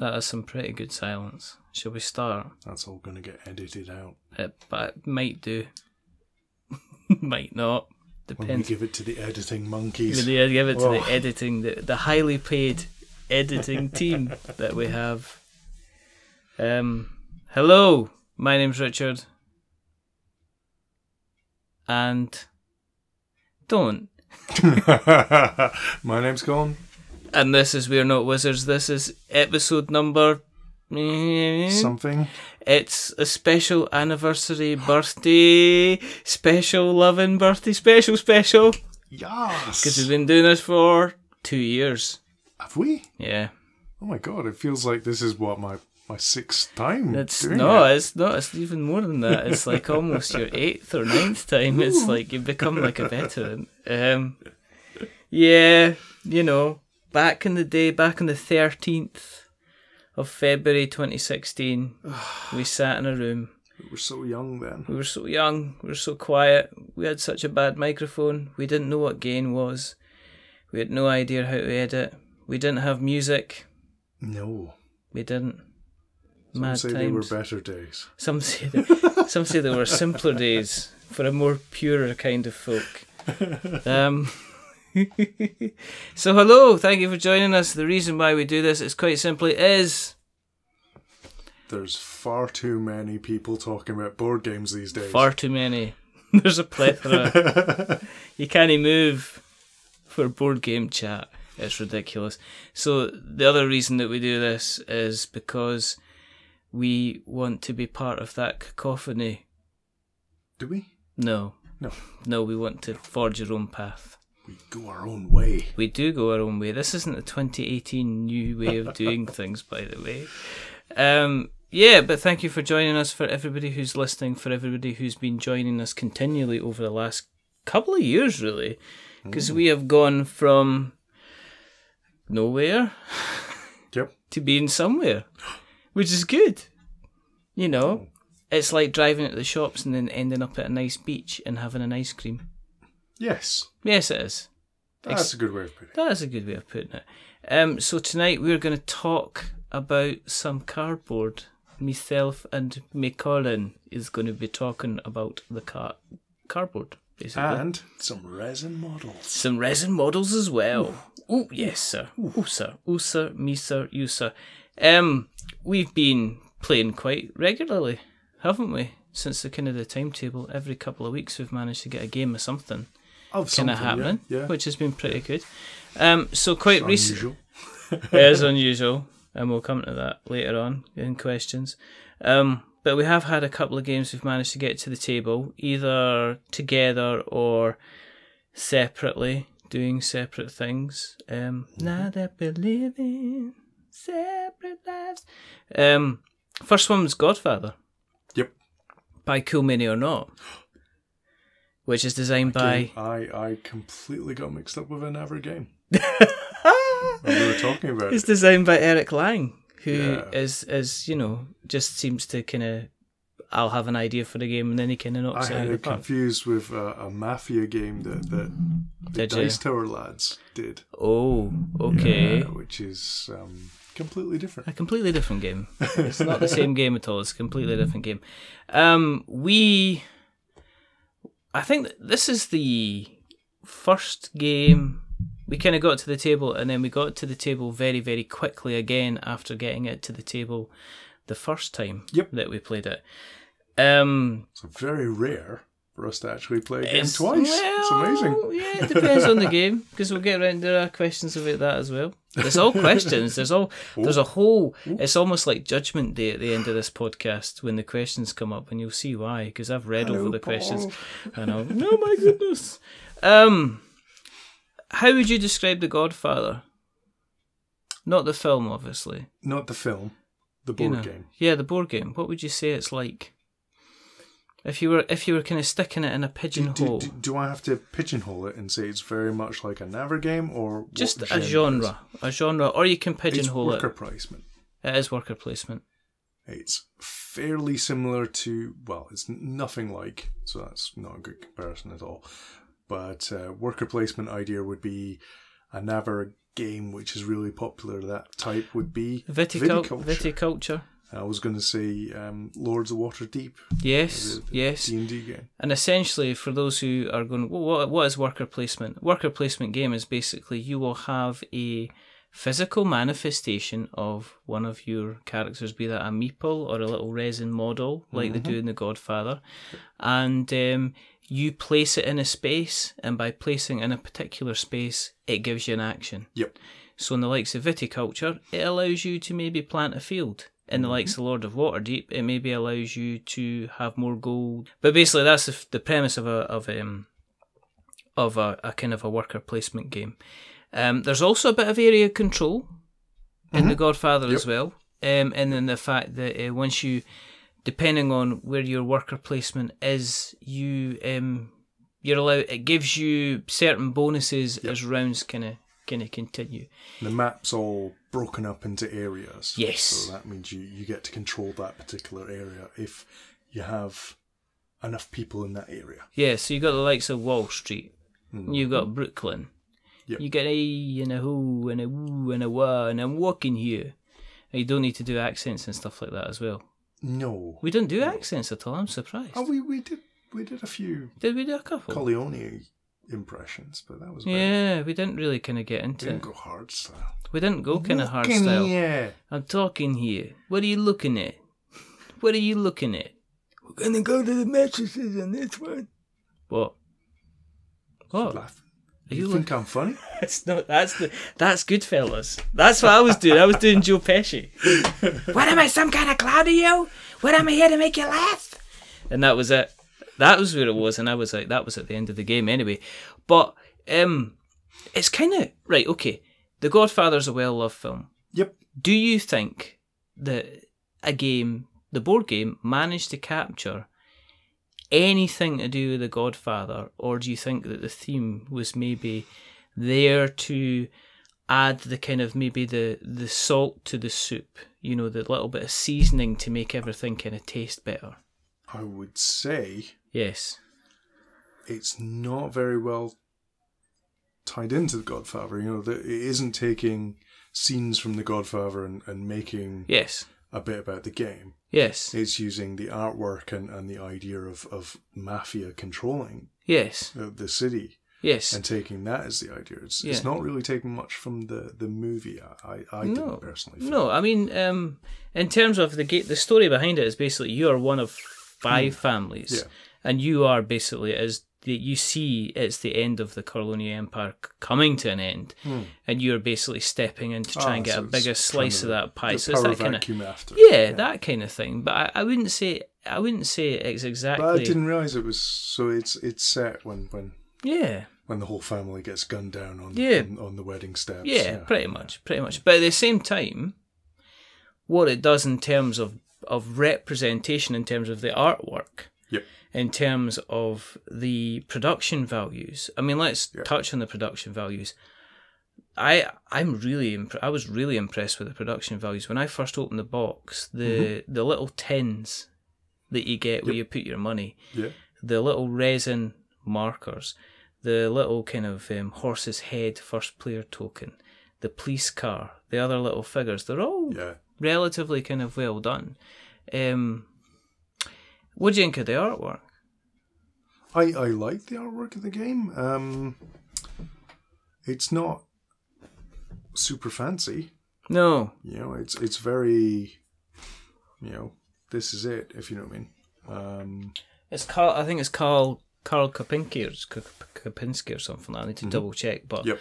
that is some pretty good silence. Shall we start? That's all going to get edited out It, but it might do. might not. when we give it to the editing monkeys. It, give it to Oh. the editing, the, the highly paid editing team that we have. Um, hello, my name's Richard. And don't. My name's Colin. And this is We're Not Wizards. This is episode number. Something. It's a special anniversary birthday, special loving birthday, special, special. Yes. Because we've been doing this for two years. Have we? Yeah. Oh my god! It feels like this is what my my sixth time. It's no, it. it's not. It's even more than that. It's like almost your eighth or ninth time. It's like you've become like a veteran. Um, yeah, you know, back in the day, back on the thirteenth of February, twenty sixteen, we sat in a room. We were so young then. We were so young. We were so quiet. We had such a bad microphone. We didn't know what gain was. We had no idea how to edit. We didn't have music. No. We didn't. Some Mad say times. they were better days. Some say that, some say there were simpler days for a more purer kind of folk. Um, so hello, thank you for joining us. The reason why we do this is quite simply is There's far too many people talking about board games these days. far too many. There's a plethora. you can't move for board game chat. It's ridiculous. So the other reason that we do this is because we want to be part of that cacophony Do we? No. No. No, we want to forge our own path. We go our own way. We do go our own way. This isn't the 2018 new way of doing things, by the way. Um, yeah, but thank you for joining us, for everybody who's listening, for everybody who's been joining us continually over the last couple of years, really. Because we have gone from nowhere Yep. to being somewhere, which is good. You know, it's like driving at the shops and then ending up at a nice beach and having an ice cream. Yes. Yes, it is. That's a good way of putting it. That is a good way of putting it. Um, so tonight we're going to talk about some cardboard. Myself and me Colin is going to be talking about the car- cardboard, basically. And some resin models. some resin models as well. Oh yes, sir. Oh sir. Oh sir. Me sir. You sir. Um, we've been playing quite regularly, haven't we? Since the kind of the timetable, every couple of weeks we've managed to get a game of something kind of happening, Yeah. yeah. which has been pretty good. Um, so quite recent, Unusual. it is unusual, and we'll come to that later on in questions. Um, but we have had a couple of games we've managed to get to the table, either together or separately, doing separate things. Um, now that we're living separate lives. Um, first one was Godfather Yep. by Cool Mini or Not, which is designed by. I, I completely got mixed up with another game. we were talking about It's it. designed by Eric Lang, who is Yeah. is you know just seems to kind of. I'll have an idea for the game, and then he kind of I knocks it out had it park. confused with a, a mafia game that, that the Did you? Dice Tower lads did. Oh, okay. Yeah, which is um, completely different. A completely different game. It's not the same game at all. It's a completely different game. Um, we, I think this is the first game we kind of got to the table, and then we got to the table very, very quickly again after getting it to the table the first time Yep. that we played it. Um, So very rare for us to actually play a game It's- twice. it's well, amazing. Yeah, it depends on the game because we'll get around. There are questions about that as well. There's all questions. There's all. There's a whole. It's almost like Judgment Day at the end of this podcast when the questions come up, and you'll see why. Because I've read Hello, over the questions. Paul. I know. Oh my goodness. Um, how would you describe The Godfather? Not the film, obviously. Not the film, the You board know. game. Yeah, the board game. What would you say it's like? If you were if you were kind of sticking it in a pigeonhole, do, do I have to pigeonhole it and say it's very much like a Naver game or just a genre genre, a genre, or you can Is? It's pigeonhole worker it. placement. It is worker placement. It's fairly similar to well, it's nothing like, so that's not a good comparison at all. But uh, worker placement idea would be a Naver game which is really popular that type would be Viticul- viticulture. viticulture. I was going to say um, Lords of Waterdeep, Yes, the, the yes. D&D game. And essentially, for those who are going, well, what, what is worker placement? Worker placement game is basically you will have a physical manifestation of one of your characters, be that a meeple or a little resin model, like they do in The Godfather, and um, you place it in a space, and by placing in a particular space, it gives you an action. Yep. So in the likes of viticulture, it allows you to maybe plant a field. In the likes of Lord of Waterdeep, it maybe allows you to have more gold. But basically, that's the, the premise of a of um of a, a kind of a worker placement game. Um, there's also a bit of area control in The Godfather as well, um, and then the fact that uh, once you, depending on where your worker placement is, you um you're allowed. It gives you certain bonuses as rounds kind of kind of continue. The map's all broken up into areas. Yes. So that means you, you get to control that particular area if you have enough people in that area. Yeah, so you got the likes of Wall Street. Mm-hmm. You've got Brooklyn. Yep. You got a and a who and a woo and a wah and I'm walking here. And you don't need to do accents and stuff like that as well. No. We don't do accents at all. I'm surprised. Oh, we, we did we did a few Did we do a couple? Corleone impressions, but that was about yeah, we didn't really kind of get We into didn't it. go hard style. We didn't go kind of hard Looking style. here. I'm talking here. What are you looking at? What are you looking at? We're gonna go to the mattresses on this one. What? What? You, you think I'm funny? That's not. That's the. That's Goodfellas. That's what I was doing. I was doing Joe Pesci. what am I? Some kind of clown to you? What am I here to make you laugh? And that was it. That was where it was, and I was like, that was at the end of the game anyway. But um, it's kind of right. Okay, The Godfather's a well-loved film. Yep. Do you think that a game, the board game, managed to capture anything to do with The Godfather, or do you think that the theme was maybe there to add the kind of maybe the the salt to the soup, you know, the little bit of seasoning to make everything kind of taste better? I would say Yes. it's not very well tied into the Godfather. You know, that it isn't taking scenes from the Godfather and, and making Yes. a bit about the game. Yes. It's using the artwork and, and the idea of, of mafia controlling Yes. uh, the city Yes. and taking that as the idea. It's, it's not really taking much from the, the movie. I, I No. didn't personally. Feel. No, I mean, um, in terms of the ga- the story behind it is basically you are one of five families, Yeah. And you are basically as the, you see it's the end of the Corleone Empire coming to an end, and you're basically stepping in to try. Ah, and get so a bigger kind slice of, that pie. So it's that kind of after. yeah, that kind of thing. But I, I wouldn't say I wouldn't say it's exactly But I didn't realize it was so. It's it's set when when yeah. when the whole family gets gunned down on Yeah. on, on the wedding steps. Yeah, pretty much, pretty much. But at the same time, what it does in terms of of representation, in terms of the artwork, Yep. in terms of the production values. I mean, let's Yeah. touch on the production values. I I'm really imp- I was really impressed with the production values when I first opened the box. The the little tins that you get where Yep. you put your money, Yeah. the little resin markers, the little kind of um, horse's head first player token, the police car, the other little figures. They're all Yeah. relatively kind of well done. Um, what do you think of the artwork? I, I like the artwork of the game. Um, it's not super fancy. No, You know, it's it's very, you know, this is it. If you know what I mean. Um, it's Carl. I think it's Carl Karl Kopinski or K- K- Kopinski or something. I need to double check, but Yep.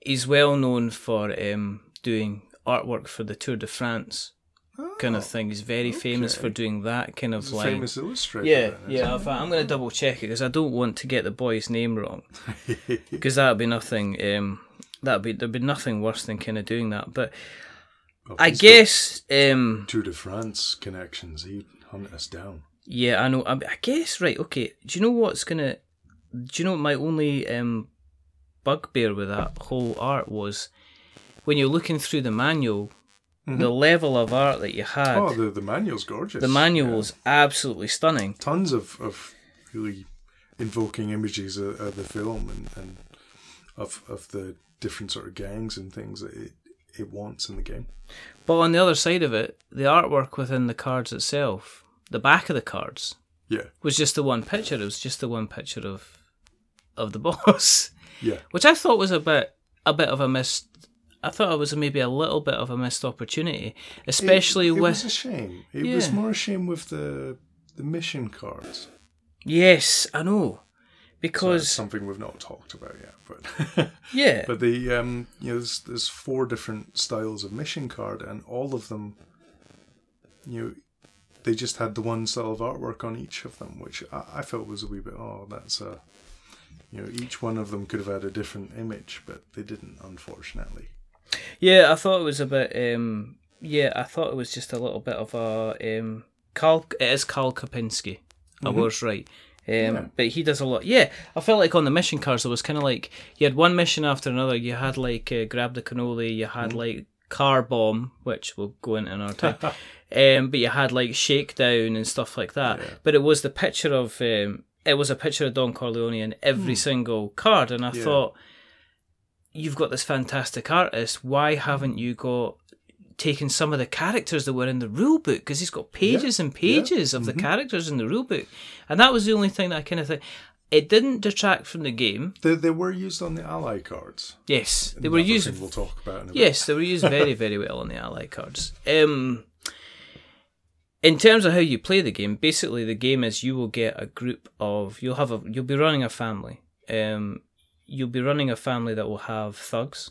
he's well known for um, doing artwork for the Tour de France kind of oh, thing. He's very famous for doing that kind of line. famous illustrator. Yeah, then, yeah. fact, I'm going to double check it because I don't want to get the boy's name wrong. Because that'd be nothing. Um, that'd be there'd be nothing worse than kind of doing that. But Well, I guess, um, Tour de France connections. He hunt us down. yeah, I know. I, I guess right. Okay. Do you know what's gonna? Do you know what my only um bugbear with that whole art was when you're looking through the manual, the level of art that you had. Mm-hmm. Oh, the the manual's gorgeous. the manual manual's absolutely stunning. tons of, of really invoking images of, of the film and, and of of the different sort of gangs and things that it it wants in the game. But on the other side of it, the artwork within the cards itself, the back of the cards, Yeah, was just the one picture. It was just the one picture of of the boss, yeah. which I thought was a bit a bit of a missed. I thought it was maybe a little bit of a missed opportunity, especially it, it with was a shame. It was more a shame with the the mission cards. yes, I know, because something we've not talked about yet, but yeah, but the um you know there's, there's four different styles of mission card and all of them you know they just had the one style of artwork on each of them which I, I felt was a wee bit oh that's a you know each one of them could have had a different image but they didn't unfortunately yeah, I thought it was a bit. Um, yeah, I thought it was just a little bit of a um, Carl. It is Karl Kopinski. I was right. Um, Yeah. But he does a lot. Yeah, I felt like on the mission cards, it was kind of like you had one mission after another. You had like uh, grab the cannoli. You had like car bomb, which we'll go into another time. um, but you had like shakedown and stuff like that. Yeah. But it was the picture of um, it was a picture of Don Corleone in every single card, and I. Yeah. thought, you've got this fantastic artist. Why haven't you got taken some of the characters that were in the rule book? Because he's got pages and pages of the characters in the rule book, and that was the only thing that I kind of think. It didn't detract from the game. they, they were used on the ally cards Yes, they were used we'll talk about in a bit. Yes, they were used very, very well on the ally cards. Um, in terms of how you play the game, basically the game is you will get a group of you'll have a you'll be running a family. Um, you'll be running a family that will have thugs.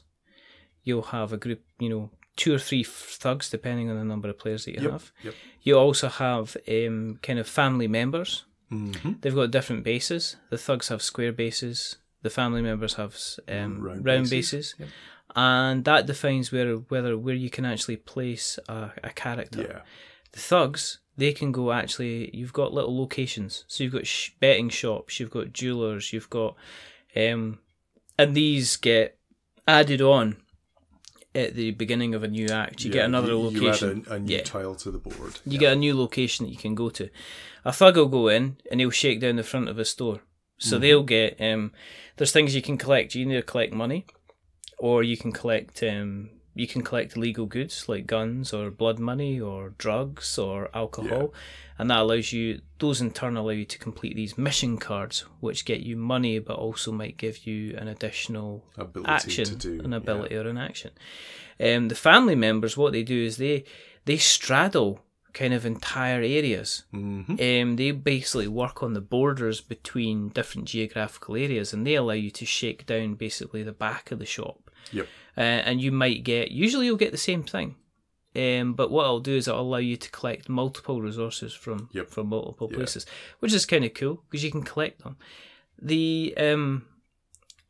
You'll have a group, you know, two or three thugs depending on the number of players that you Yep, have. yep. You also have um, kind of family members. hmm They've got different bases. The thugs have square bases. The family members have um, round, Round bases, bases. Yep. and that defines where whether where you can actually place a, a character. yeah The thugs they can go actually. You've got little locations, so you've got sh- betting shops, you've got jewelers, you've got, um, and these get added on at the beginning of a new act. You Yeah, get another you, location. you add a, a new Yeah. tile to the board You get a new location that you can go to. A thug will go in and he'll shake down the front of a store. So they'll get um there's things you can collect. You can either collect money or you can collect um you can collect illegal goods like guns or blood money or drugs or alcohol. And that allows you those in turn allow you to complete these mission cards which get you money but also might give you an additional ability action, to do an yeah. ability or an action. Um, the family members, what they do is they they straddle kind of entire areas. Mhm. Um, they basically work on the borders between different geographical areas, and they allow you to shake down basically the back of the shop. Yep. Uh, and you might get usually you'll get the same thing. Um, but what I'll do is I'll allow you to collect multiple resources from Yep. from multiple Yeah. places, which is kind of cool because you can collect them. The um,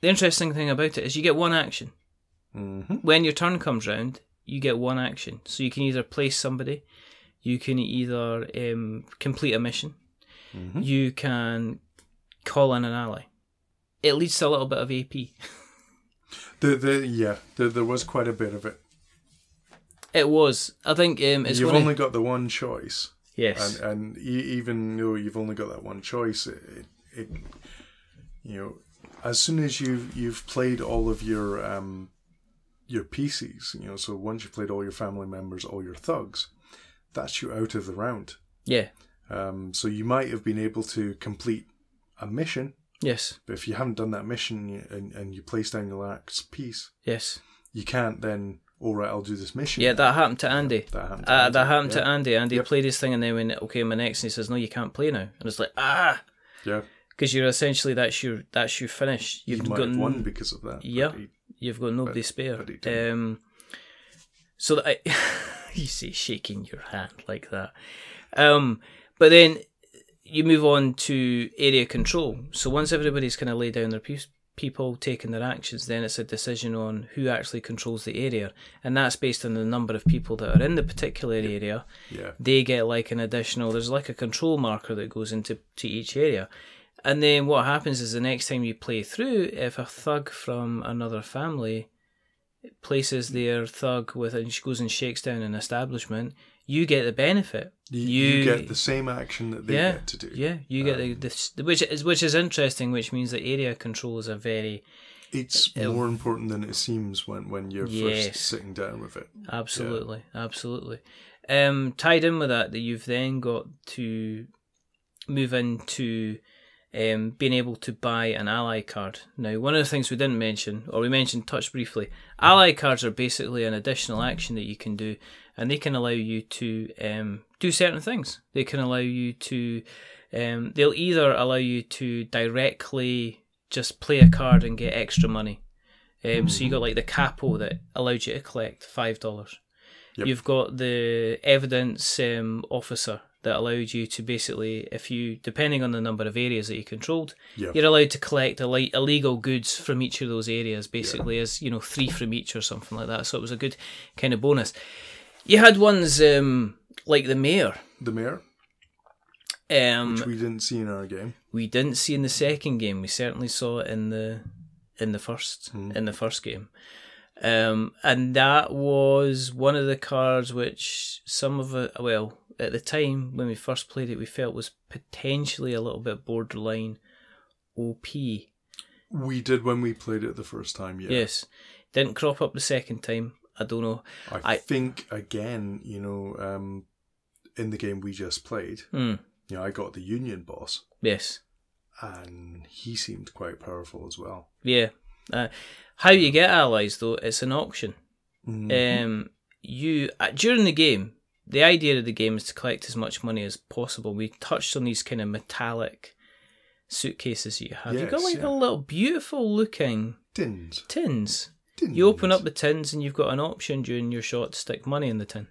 the interesting thing about it is you get one action Mhm. when your turn comes round. You get one action, so you can either place somebody, you can either um, complete a mission, Mhm. you can call in an ally. It leads to a little bit of AP. The, the, yeah, the, there was quite a bit of it. It was, I think, um, it's you've one of- only got the one choice, yes, and and e- even though you've only got that one choice, it, it, it you know, as soon as you've you've played all of your um your PCs, you know, so once you've played all your family members, all your thugs, that's you out of the round. yeah, Um, so you might have been able to complete a mission, yes, but if you haven't done that mission and, and you place down your last piece, yes, you can't then. All right, I'll do this mission. yeah. That happened to Andy. that happened. to Uh, Andy, that happened yeah. to Andy. Andy Yep. played his thing, and then when okay, my next, and he says, "No, you can't play now," and it's like ah, Yeah, because you're essentially that's your that's your finish. you You've got have won because of that. Yeah. he- You've got nobody But- spare. but. Um, so that I, you say shaking your hand like that. Um, but then you move on to area control. So once everybody's kind of laid down their piece, people taking their actions, then it's a decision on who actually controls the area, and that's based on the number of people that are in the particular area. yeah, They get like an additional. There's like a control marker that goes into to each area. And then what happens is the next time you play through, if a thug from another family places their thug with and goes and shakes down an establishment, you get the benefit. you, You- you get the same action that they yeah, get to do. Yeah, you get Um, the, the which is which is interesting, which means that area control is a very It's It'll- more important than it seems when, when you're Yes. first sitting down with it. Absolutely, absolutely. Um, tied in with that, that you've then got to move into um, being able to buy an ally card. Now, one of the things we didn't mention, or we mentioned touch briefly, ally cards are basically an additional action that you can do, and they can allow you to um, do certain things. They can allow you to, um, they'll either allow you to directly just play a card and get extra money. Um, So you got like the capo that allowed you to collect five dollars. Yep. You've got the evidence um, officer that allowed you to basically, if you, depending on the number of areas that you controlled, Yeah. you're allowed to collect Ill- illegal goods from each of those areas, basically as you know three from each or something like that. So it was a good kind of bonus. You had ones um, like the mayor, The mayor, um, which we didn't see in our game. we didn't see in the second game. We certainly saw it in the in the first in the first game, um, and that was one of the cards which some of it. Well, at the time when we first played it, we felt was potentially a little bit borderline OP. We did when we played it the first time, yeah. Yes, didn't crop up the second time. I don't know. I, I- think, again, you know, um, in the game we just played, Hmm. you know, I got the Union boss, Yes. and he seemed quite powerful as well. Yeah. Uh, how you get allies though? It's an auction. Mhm. um, you uh, during the game, the idea of the game is to collect as much money as possible. We touched on these kind of metallic suitcases you have. You've got like yeah. a little beautiful looking Tins. tins. Tins. You open up the tins and you've got an option during your shot to stick money in the tin.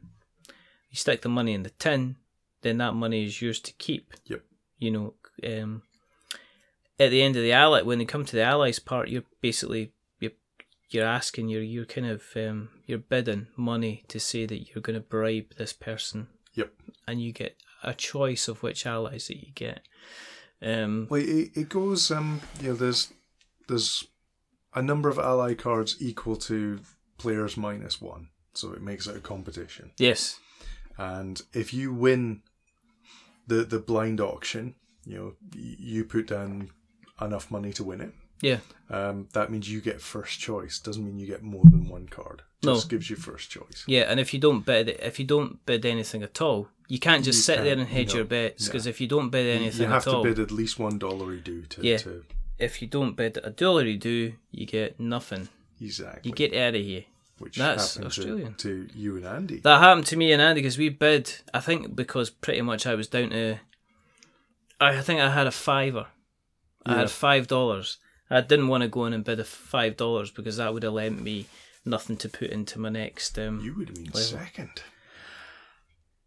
You stick the money in the tin, then that money is yours to keep. Yep. You know, um, at the end of the ally, when they come to the allies part, you're basically you're you're asking, you're you're kind of um, you're bidding money to say that you're going to bribe this person, Yep. and you get a choice of which allies that you get. Um, Well, it, it goes, um, you know, there's, there's a number of ally cards equal to players minus one. So it makes it a competition. yes. And if you win the the blind auction, you know, you put down enough money to win it. Yeah. Um, that means you get first choice. Doesn't mean you get more than one card. No. Gives you first choice. Yeah, and if you don't bid, if you don't bid anything at all, you can't just You sit there can't, and hedge no, your bets no. because if you don't bid anything you have to all, bid at least one dollar due to, Yeah. to if you don't bid a dollar, you do, you get nothing. exactly. You get out of here. which that's happened to, Australian. to you and Andy. That happened to me and Andy because we bid. I think because pretty much I was down to. I think I had a fiver. I Yeah. had five dollars. I didn't want to go in and bid a five dollars because that would have lent me nothing to put into my next. Um, you would have been Level. second.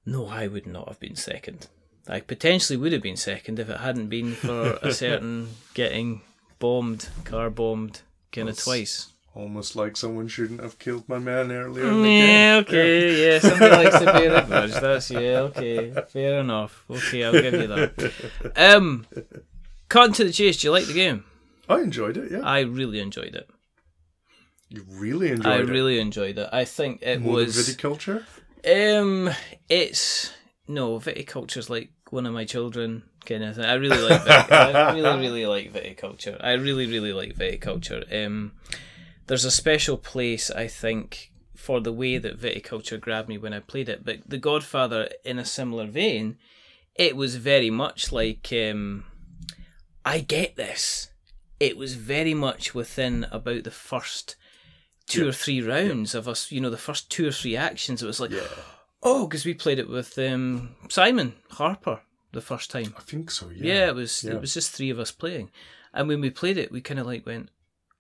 No, I would not have been second. I potentially would have been second if it hadn't been for a certain getting bombed, car bombed, kind of twice. Almost like someone shouldn't have killed my man earlier. in the game. Yeah, okay, yeah, somebody likes to bear the grudge. That's yeah, okay, fair enough. Okay, I'll give you that. Um, cutting to the chase. Do you like the game? I enjoyed it. Yeah, I really enjoyed it. you really enjoyed I it. I really enjoyed it. I think it More was. viticulture. Um, it's no viticulture's like one of my children kind of thing. I really like vit- I really really like viticulture. I really really like viticulture. Um, there's a special place I think for the way that viticulture grabbed me when I played it. But The Godfather, in a similar vein, it was very much like um, I get this. It was very much within about the first two Yeah. or three rounds of us. You know, the first two or three actions. It was like, Yeah, Oh, because we played it with um, Simon Harper the first time. I think so. Yeah, Yeah, it was Yeah. it was just three of us playing, and when we played it, we kind of like went,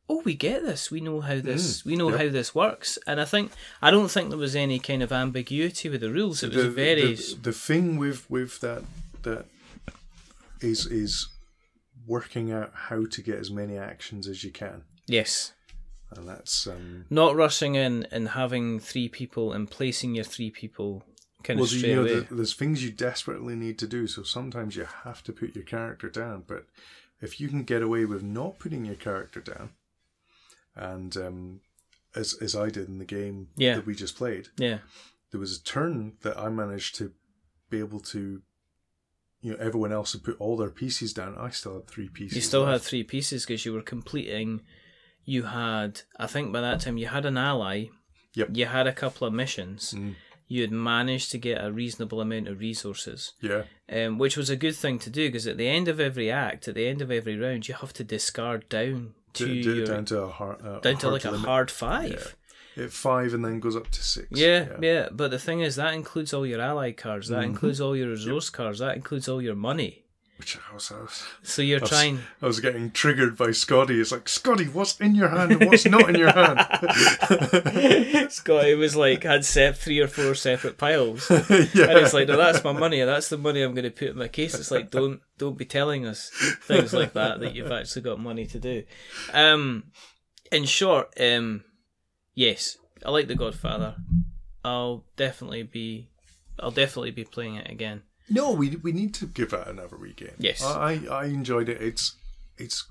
"Oh, we get this. We know how this. we know Mm, yep. how this works." And I think I don't think there was any kind of ambiguity with the rules. It was the, very the, the thing with with that that is is working out how to get as many actions as you can, yes, and that's um. not rushing in and having three people and placing your three people kind Well, of you straight know, away. the, there's things you desperately need to do, so sometimes you have to put your character down. But if you can get away with not putting your character down, and um, as as I did in the game Yeah. that we just played, yeah, there was a turn that I managed to be able to, you know, everyone else had put all their pieces down. I still had three pieces. you still had three pieces because you were completing. You had, I think by that time, you had an ally. Yep. You had a couple of missions. Mm. You had managed to get a reasonable amount of resources, Yeah. um, which was a good thing to do because at the end of every act, at the end of every round, you have to discard down to D- d- your, down to a hard, uh, down to like a hard five. It five and then goes up to six. Yeah, yeah, But the thing is, that includes all your ally cards. That Mhm. includes all your resource cards. That includes all your money. Which I was, I was, So you're I was- trying. I was getting triggered by Scotty. It's like Scotty, what's in your hand and what's not in your hand? Scotty was like had set three or four separate piles, yeah. and it's like, no, that's my money. That's the money I'm going to put in my case. It's like, don't don't be telling us things like that that you've actually got money to do. Um, in short, um, yes, I like The Godfather. I'll definitely be, I'll definitely be playing it again. No, we we need to give that another game. Yes. I I I enjoyed it. It's it's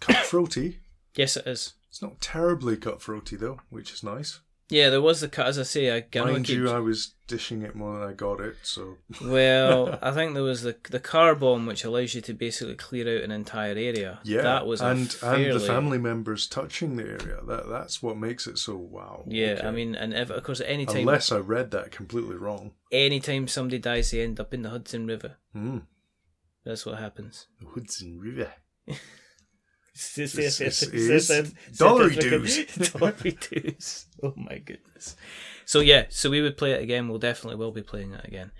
cutthroaty. Yes, it is. it's not terribly cutthroaty though, which is nice. Yeah, there was the cut. As I say, I, I know I Mind keep you, I was dishing it more than I got it. So Well, I think there was the the car bomb, which allows you to basically clear out an entire area. yeah, that was a and fairly, and the family members touching the area. That that's what makes it so wow. Yeah, okay. I mean, and if, of course, at any time, unless I read that completely wrong. anytime somebody dies, they end up in the Hudson River. Mm. That's what happens. The Hudson River. Dollary dues. Dollary dues. Oh my goodness. So yeah, so we would play it again. We'll definitely will be playing it again.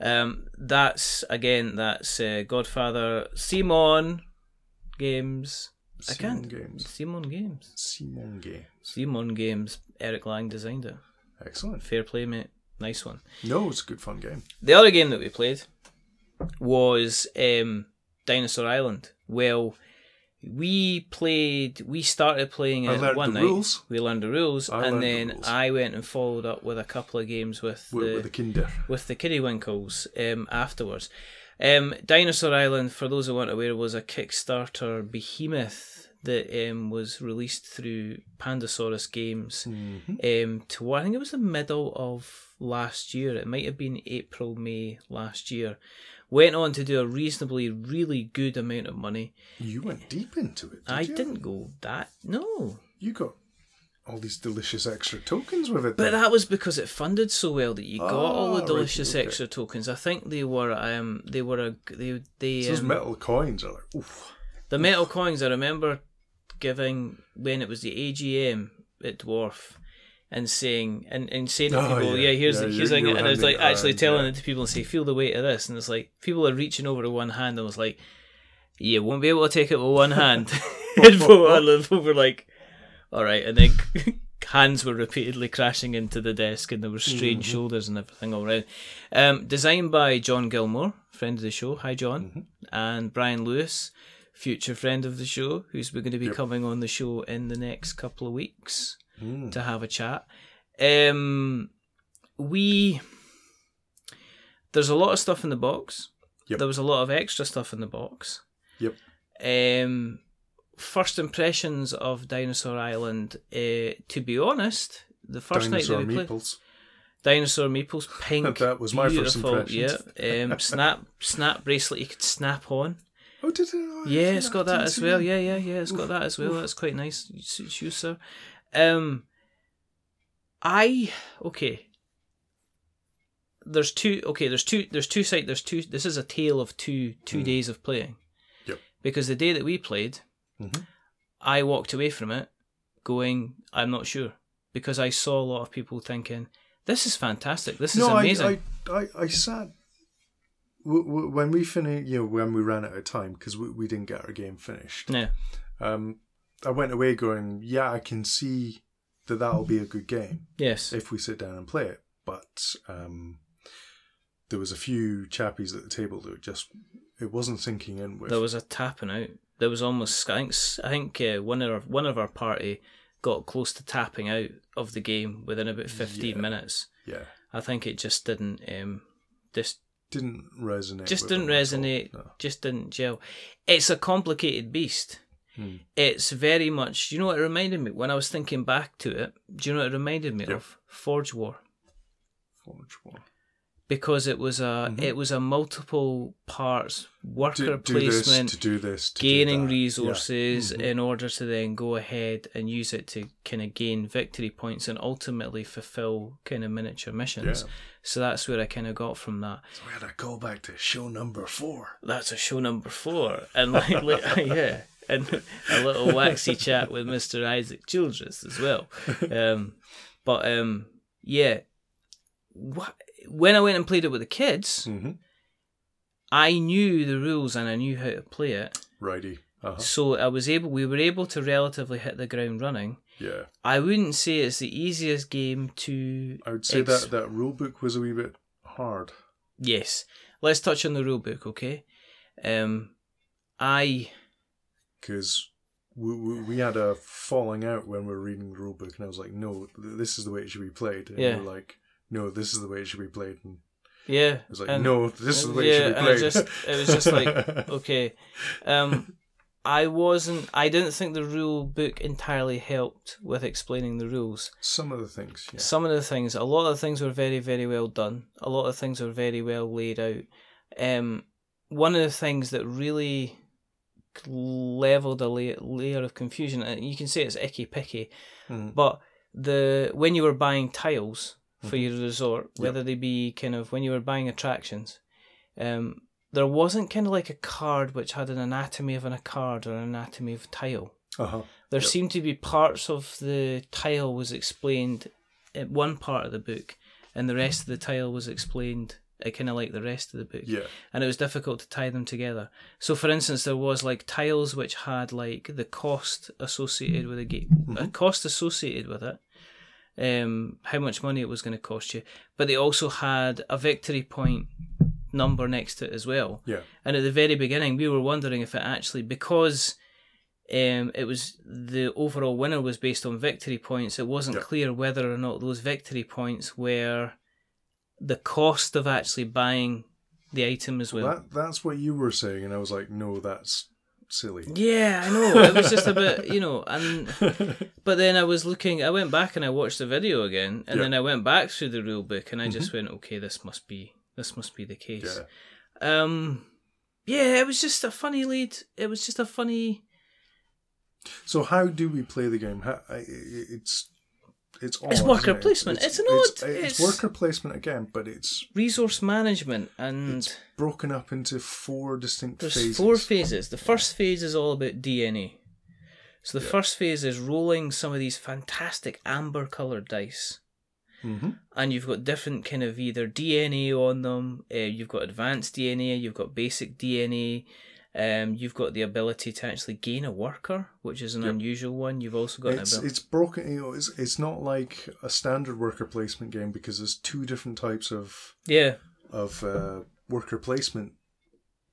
Um, that's again. That's uh, Godfather CMON Games. I Simon can't. Games. CMON Games. CMON Games. CMON Games. Eric Lang designed it. Excellent. Fair play, mate. Nice one. No, it's a good fun game. The other game that we played was um, Dinosaur Island. Well, we played. We started playing I it one night. rules. We learned the rules, I and learned the then rules. I went and followed up with a couple of games with With, the with the Kinder. with the Kiddywinkles um, afterwards. Um, Dinosaur Island, for those who weren't aware, was a Kickstarter behemoth that um, was released through Pandasaurus Games Mhm. um, to I think it was the middle of last year. It might have been April, May last year. Went on to do a reasonably, really good amount of money. You went deep into it. Did I you? didn't go that no, You got all these delicious extra tokens with it. but then. that was because it funded so well that you got all Ah, the right, delicious okay. extra tokens. I think they were um they were a they they So those um, metal coins are like, oof. the metal coins. I remember giving when it was the AGM at Dwarf. And saying and, and saying to Oh, people, yeah. yeah, here's Yeah, the here's thing," and I was like it actually telling yeah. it to people and say, feel the weight of this, and it's like people are reaching over with one hand. And I was like, you won't be able to take it with one hand. and live over like, all right, and then hands were repeatedly crashing into the desk, and there were strained Mm-hmm. shoulders and everything all around. Um, designed by John Gilmour, friend of the show. Hi, John, Mm-hmm. and Brian Lewis, future friend of the show, who's going to be Yep. coming on the show in the next couple of weeks Mm. to have a chat. Um, we there's a lot of stuff in the box. Yep. There was a lot of extra stuff in the box. Yep. Um, first impressions of Dinosaur Island. Uh, to be honest, the first Dinosaur night that we played meeples. Dinosaur Meeples pink. That was my first beautiful, impressions. Yeah. Um, snap snap bracelet you could snap on. Oh, did it? Oh, Yeah, it's got that as well. that. Yeah, yeah, yeah. It's got that as well. oof. That's quite nice. It Suits you, sir. Um, I okay. There's two. Okay, there's two. There's two side. There's two. This is a tale of two two Hmm. days of playing. Yep. Because the day that we played, Mhm. I walked away from it, going, I'm not sure, because I saw a lot of people thinking, "This is fantastic. This is amazing." I, I, I, I sat w- w- when we finished. You know, when we ran out of time because we, we didn't get our game finished. yeah. Um, I went away going, yeah, I can see that that'll be a good game Yes. if we sit down and play it. But um, there was a few chappies at the table that just it wasn't sinking in with. There was a tapping out. There was almost. I think. I think uh, one of our one of our party got close to tapping out of the game within about fifteen Yeah. minutes. yeah, I think it just didn't. Um, just didn't resonate. just didn't them at all. resonate. No. Just didn't gel. It's a complicated beast. Hmm. It's very much. You know what it reminded me when I was thinking back to it. Do you know what it reminded me Yep. of? Forge War. Forge War. because it was a it was a multiple parts worker Mm-hmm. Do, do this placement to do this. To do gaining that. Yeah. resources in order to then go ahead and use it to kind of gain victory points and ultimately fulfill kind of miniature missions. Yeah. So that's where I kind of got from that. So we had a callback to show number four. That's a show number four, and like, li- yeah, and a little waxy chat with Mister Isaac Childres as well. Um, but um, yeah, what, when I went and played it with the kids, Mm-hmm. I knew the rules and I knew how to play it. Righty. Uh-huh. So I was able, we were able to relatively hit the ground running. Yeah. I wouldn't say it's the easiest game to. I would say ex- that that rule book was a wee bit hard. Yes, let's touch on the rulebook, okay? Um, I because we, we, we had a falling out when we were reading the rule book, and I was like, "No, this is the way it should be played." And Yeah. you were like, "No, this is the way it should be played." And yeah, I was like, and- "No, this is the way yeah, it should be and played." it just it was just like okay. Um, I wasn't. I didn't think the rule book entirely helped with explaining the rules. some of the things, yeah, Some of the things, a lot of the things were very, very well done. A lot of things were very well laid out. Um, one of the things that really leveled a la- layer of confusion, and you can say it's icky picky, Mhm. but the when you were buying tiles for Mhm. your resort, Yep. whether they be kind of when you were buying attractions, um, there wasn't kind of like a card which had an anatomy of an, a card or an anatomy of tile uh huh, there Yep. seemed to be parts of the tile was explained in one part of the book and the rest of the tile was explained kind of like the rest of the book. Yeah, and it was difficult to tie them together. So for instance there was like tiles which had like the cost associated with the game a cost associated with it um how much money it was going to cost you but they also had a victory point number next to it as well. Yeah, and at the very beginning, we were wondering if it actually, because um, it was the overall winner was based on victory points, it wasn't Yeah. clear whether or not those victory points were the cost of actually buying the item as well. that that's what you were saying, and I was like, "No, that's silly." yeah, I know. It was just a bit, you know, and but then I was looking. I went back and I watched the video again, and Yeah. Mm-hmm. then I went back through the rule book, and I just went, okay, this must be this must be the case. Yeah, Um, yeah, it was just a funny lead. It was just a funny. So how do we play the game? How, it's it's odd, It's worker it? placement. It's an odd- It's, it's- worker placement again, but it's resource management and it's broken up into four distinct there's phases. four phases the first phase is all about dna so the first phase is rolling some of these fantastic amber colored dice hmm and you've got different kind of either dna on them uh, you've got advanced dna you've got basic dna um, you've got the ability to actually gain a worker which is an Yep. unusual one you've also got an It's ability it's broken. You know, it's it's not like a standard worker placement game because there's two different types of yeah of uh, worker placement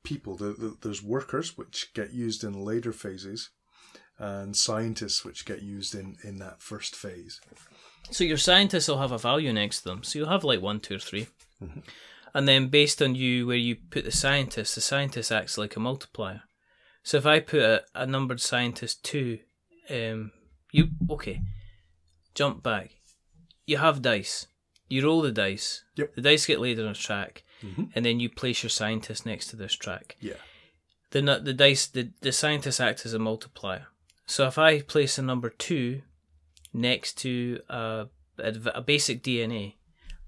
people. The, the, there's workers which get used in later phases, and scientists which get used in in that first phase. So your scientists will have a value next to them. So you'll have like one, two, or 3 Mm-hmm. And then based on you where you put the scientist, the scientist acts like a multiplier. So if I put a, a numbered scientist two, um, you okay, jump back. You have dice. You roll the dice. Yep. The dice get laid on a track, Mhm. and then you place your scientist next to this track Yeah. the the dice the, the scientists act as a multiplier. So if I place a number two next to a, a, a basic DNA,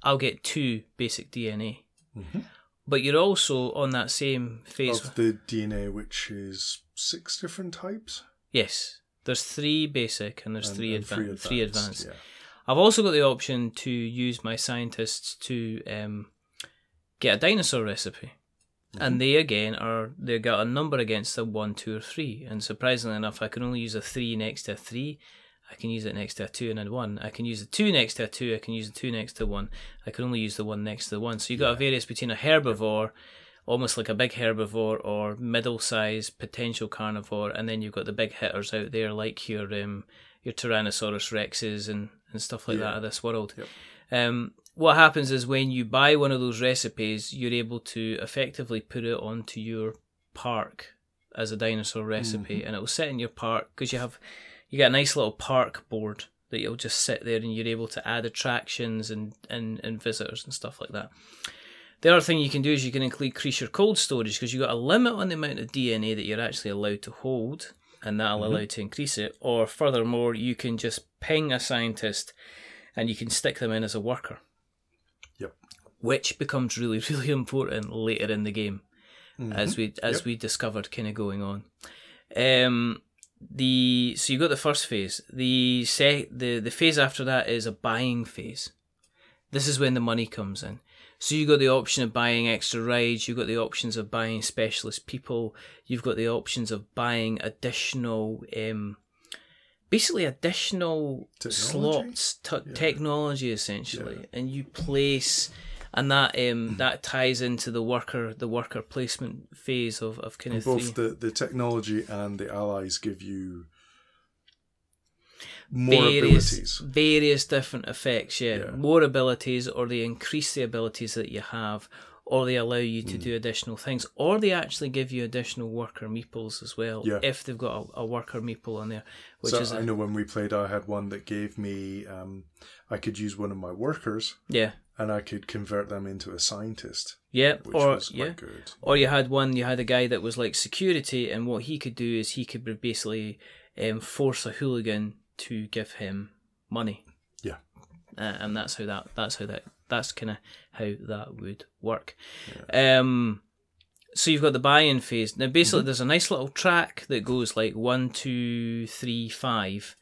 I'll get two basic DNA. Mhm. But you're also on that same phase. Of the DNA, which is six different types. yes, there's three basic and there's and- three, and advan- three advanced. Yeah. I've also got the option to use my scientists to um, get a dinosaur recipe. And they again are they got a number against a one, two, or three. And surprisingly enough, I can only use a three next to a three. I can use it next to a two and a one. I can use a two next to a two. I can use the two next to one. I can only use the one next to the one. So you've got a variance between a herbivore, almost like a big herbivore, or middle-sized potential carnivore, and then you've got the big hitters out there like your um, your Tyrannosaurus rexes and, and stuff like Yeah. that of this world. Yep. Um, what happens is when you buy one of those recipes, you're able to effectively put it onto your park as a dinosaur recipe, and it will sit in your park because you have you get a nice little park board that you'll just sit there and you're able to add attractions and, and, and visitors and stuff like that. The other thing you can do is you can increase your cold storage because you've got a limit on the amount of DNA that you're actually allowed to hold, and that'll Mm-hmm. allow you to increase it. Or furthermore, you can just ping a scientist and you can stick them in as a worker, Yep. which becomes really, really important later in the game as we as Yep. we discovered kind of going on. Um, the so you got the first phase. The se- the the phase after that is a buying phase. This is when the money comes in. So you got the option of buying extra rides. You've got the options of buying specialist people. You've got the options of buying additional, um, basically additional Technology? slots, t- technology essentially, and you place, and that um that ties into the worker the worker placement phase of of kind of three. Both the, the technology and the allies give you more various abilities. various different effects. Yeah. Yeah. more abilities, or they increase the abilities that you have, or they allow you to do additional things, or they actually give you additional worker meeples as well Yeah. if they've got a, a worker meeple on there, which so is I a, know when we played, I had one that gave me um, I could use one of my workers yeah, and I could convert them into a scientist, yeah, which or was quite yeah. good. Or you had one, you had a guy that was like security, and what he could do is he could basically um, force a hooligan to give him money. Yeah. uh, and that's how that that's how that that's kind of how that would work. Um, so you've got the buy-in phase. Now, basically, Mm-hmm. there's a nice little track that goes like one, two, three, five,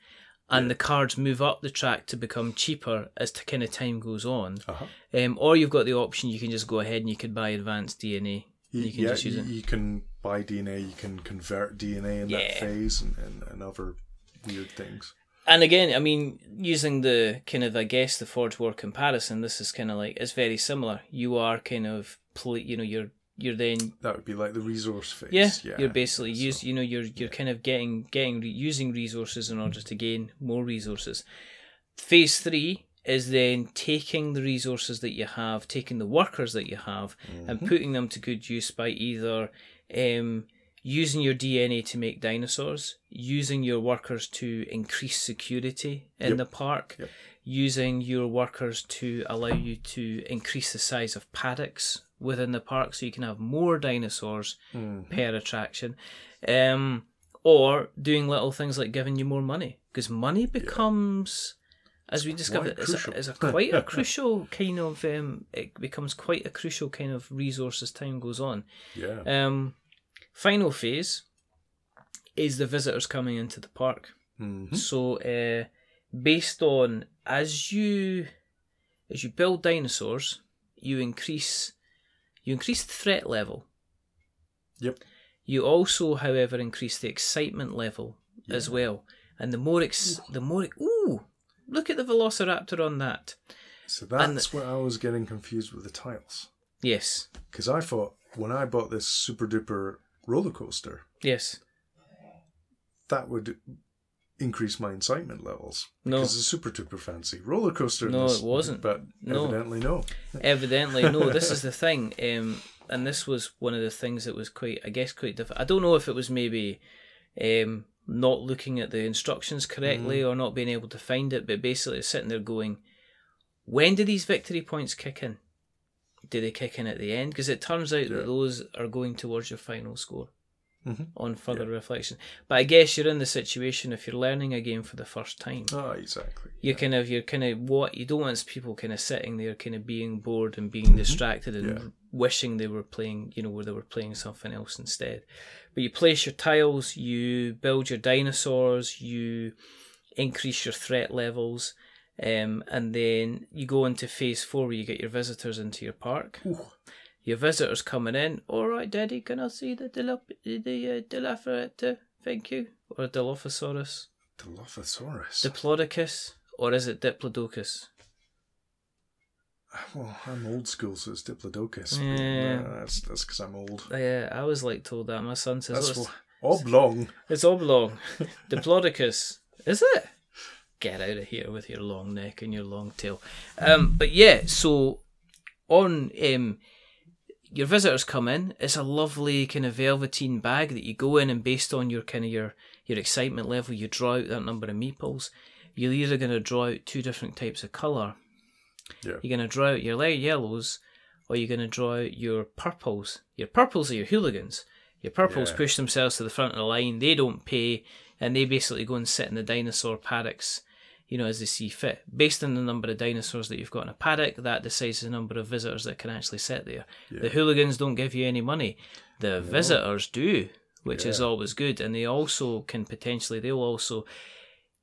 and the cards move up the track to become cheaper as to kind of time goes on. Uh-huh. Um, or you've got the option you can just go ahead and you could buy advanced DNA. You, You can yeah, just use you, it. you can buy DNA, you can convert DNA in that phase and, and, and other weird things. And again, I mean, using the kind of, I guess, the Forge War comparison, this is kind of like it's very similar. You are kind of, pl- you know, you're you're then That would be like the resource phase. yeah, Yeah, you're basically so- use you know you're you're kind of getting getting using resources in order to gain more resources. Phase three is then taking the resources that you have, taking the workers that you have, and putting them to good use by either um, using your DNA to make dinosaurs, using your workers to increase security in Yep. the park, Yep. using your workers to allow you to increase the size of paddocks within the park so you can have more dinosaurs Mhm. per attraction. Um, or doing little things like giving you more money because money becomes as we discovered is a, is a quite a crucial kind of um, it becomes quite a crucial kind of resource as time goes on Yeah. um, final phase is the visitors coming into the park Mhm. so uh, based on as you as you build dinosaurs you increase you increase the threat level Yep. you also, however, increase the excitement level as well, and the more ex- the more ooh, look at the Velociraptor on that. So that's where I was getting confused with the tiles. Yes, Because I thought when I bought this super duper roller coaster, yes, that would increase my excitement levels. No. Because it's super duper fancy roller coaster. No, this- it wasn't. But No. evidently, no. evidently no. This is the thing, um, and this was one of the things that was quite, I guess, quite difficult. I don't know if it was maybe um, not looking at the instructions correctly or not being able to find it, but basically sitting there going, when do these victory points kick in? Do they kick in at the end? Because it turns out Yeah. that those are going towards your final score Mhm. on further reflection. But I guess you're in the situation if you're learning a game for the first time. Ah, exactly. You kind of you're kind of what you don't want people kind of sitting there, kind of being bored and being distracted and Mm-hmm. Yeah. wishing they were playing, you know, where they were playing something else instead. But you place your tiles, you build your dinosaurs, you increase your threat levels, um, and then you go into phase four where you get your visitors into your park. Ooh. Your visitors coming in. All right, Daddy, can I see the Dilop- the uh, Dilophosaurus? Thank you. Or Dilophosaurus. Dilophosaurus. Diplodocus, or is it Diplodocus? well, I'm old school, so it's Diplodocus. but, uh, that's that's because I'm old. Yeah, I was like told that. My son says That's oh, it's, oblong. it's oblong. Diplodocus. Is it? Get out of here with your long neck and your long tail. Um, but yeah, so on um, your visitors come in. It's a lovely kind of velveteen bag that you go in, and based on your kind of your your excitement level, you draw out that number of meeples. You're either going to draw out two different types of color. Yeah. You're going to draw out your light yellows, or you're going to draw out your purples. Your purples are your hooligans. Your purples Yeah. push themselves to the front of the line. They don't pay, and they basically go and sit in the dinosaur paddocks, you know, as they see fit. Based on the number of dinosaurs that you've got in a paddock, that decides the number of visitors that can actually sit there. The hooligans don't give you any money. The visitors do, which is always good, and they also can potentially they'll also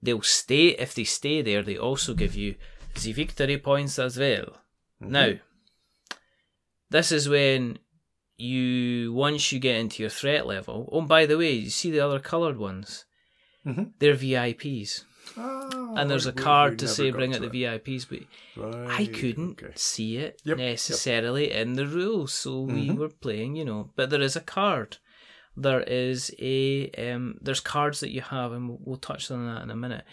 they'll stay if they stay there. They also give you the victory points as well. Now, this is when you once you get into your threat level. Oh, by the way, you see the other coloured ones? Mhm. They're VIPs, Ah, and there's a card to say bring out the. VIPs, but I couldn't okay. see it Yep, yep. necessarily in the rules, so we Mhm. were playing, you know. But there is a card. There is a um. There's cards that you have, and we'll, we'll touch on that in a minute.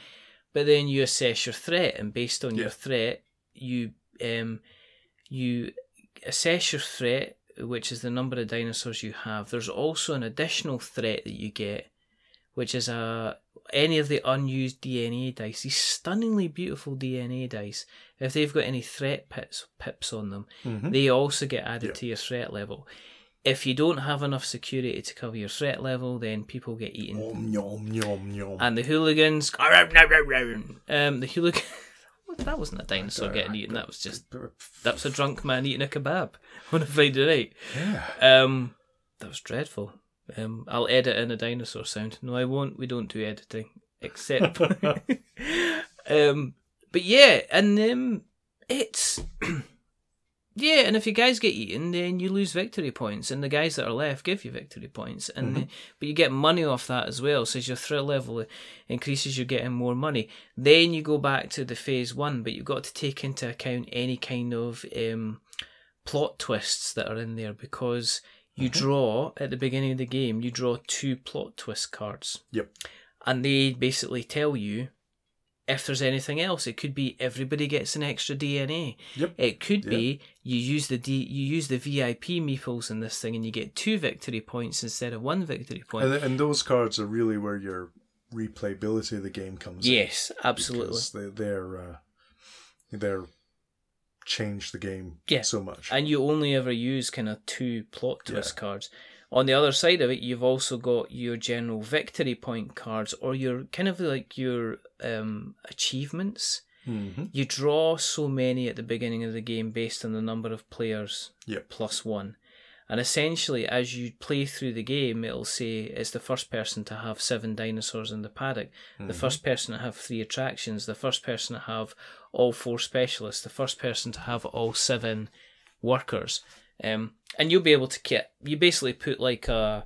But then you assess your threat, and based on your threat, you um, you assess your threat, which is the number of dinosaurs you have. There's also an additional threat that you get, which is a any of the unused DNA dice. These stunningly beautiful DNA dice. If they've got any threat pips pips on them, Mhm. they also get added Yeah. to your threat level. If you don't have enough security to cover your threat level, then people get eaten. Om yum yum yum. And the hooligans, um, the hooligan. that wasn't a dinosaur getting eaten. That was just that was a drunk man eating a kebab on a Friday night. Yeah. Um, that was dreadful. Um, I'll edit in a dinosaur sound. No, I won't. We don't do editing, except. um, but yeah, and um, it's yeah, and if you guys get eaten, then you lose victory points, and the guys that are left give you victory points, and the- but you get money off that as well. So as your thrill level increases, you're getting more money. Then you go back to the phase one, but you've got to take into account any kind of um, plot twists that are in there because you draw at the beginning of the game. You draw two plot twist cards Yep. and they basically tell you if there's anything else. It could be everybody gets an extra DNA. Yep. It could Yeah. be you use the D, you use the VIP meeples in this thing, and you get two victory points instead of one victory point. And, and those cards are really where your replayability of the game comes in. yes, absolutely. They, they're uh, they're changed the game Yeah. so much. and you only ever use kind of two plot twist Yeah. cards. On the other side of it, you've also got your general victory point cards, or your kind of like your um, achievements. hmm You draw so many at the beginning of the game based on the number of players Yep. plus one. And essentially, as you play through the game, it'll say it's the first person to have seven dinosaurs in the paddock, the first person to have three attractions, the first person to have all four specialists, the first person to have all seven workers. Um, and you'll be able to get, you basically put like a,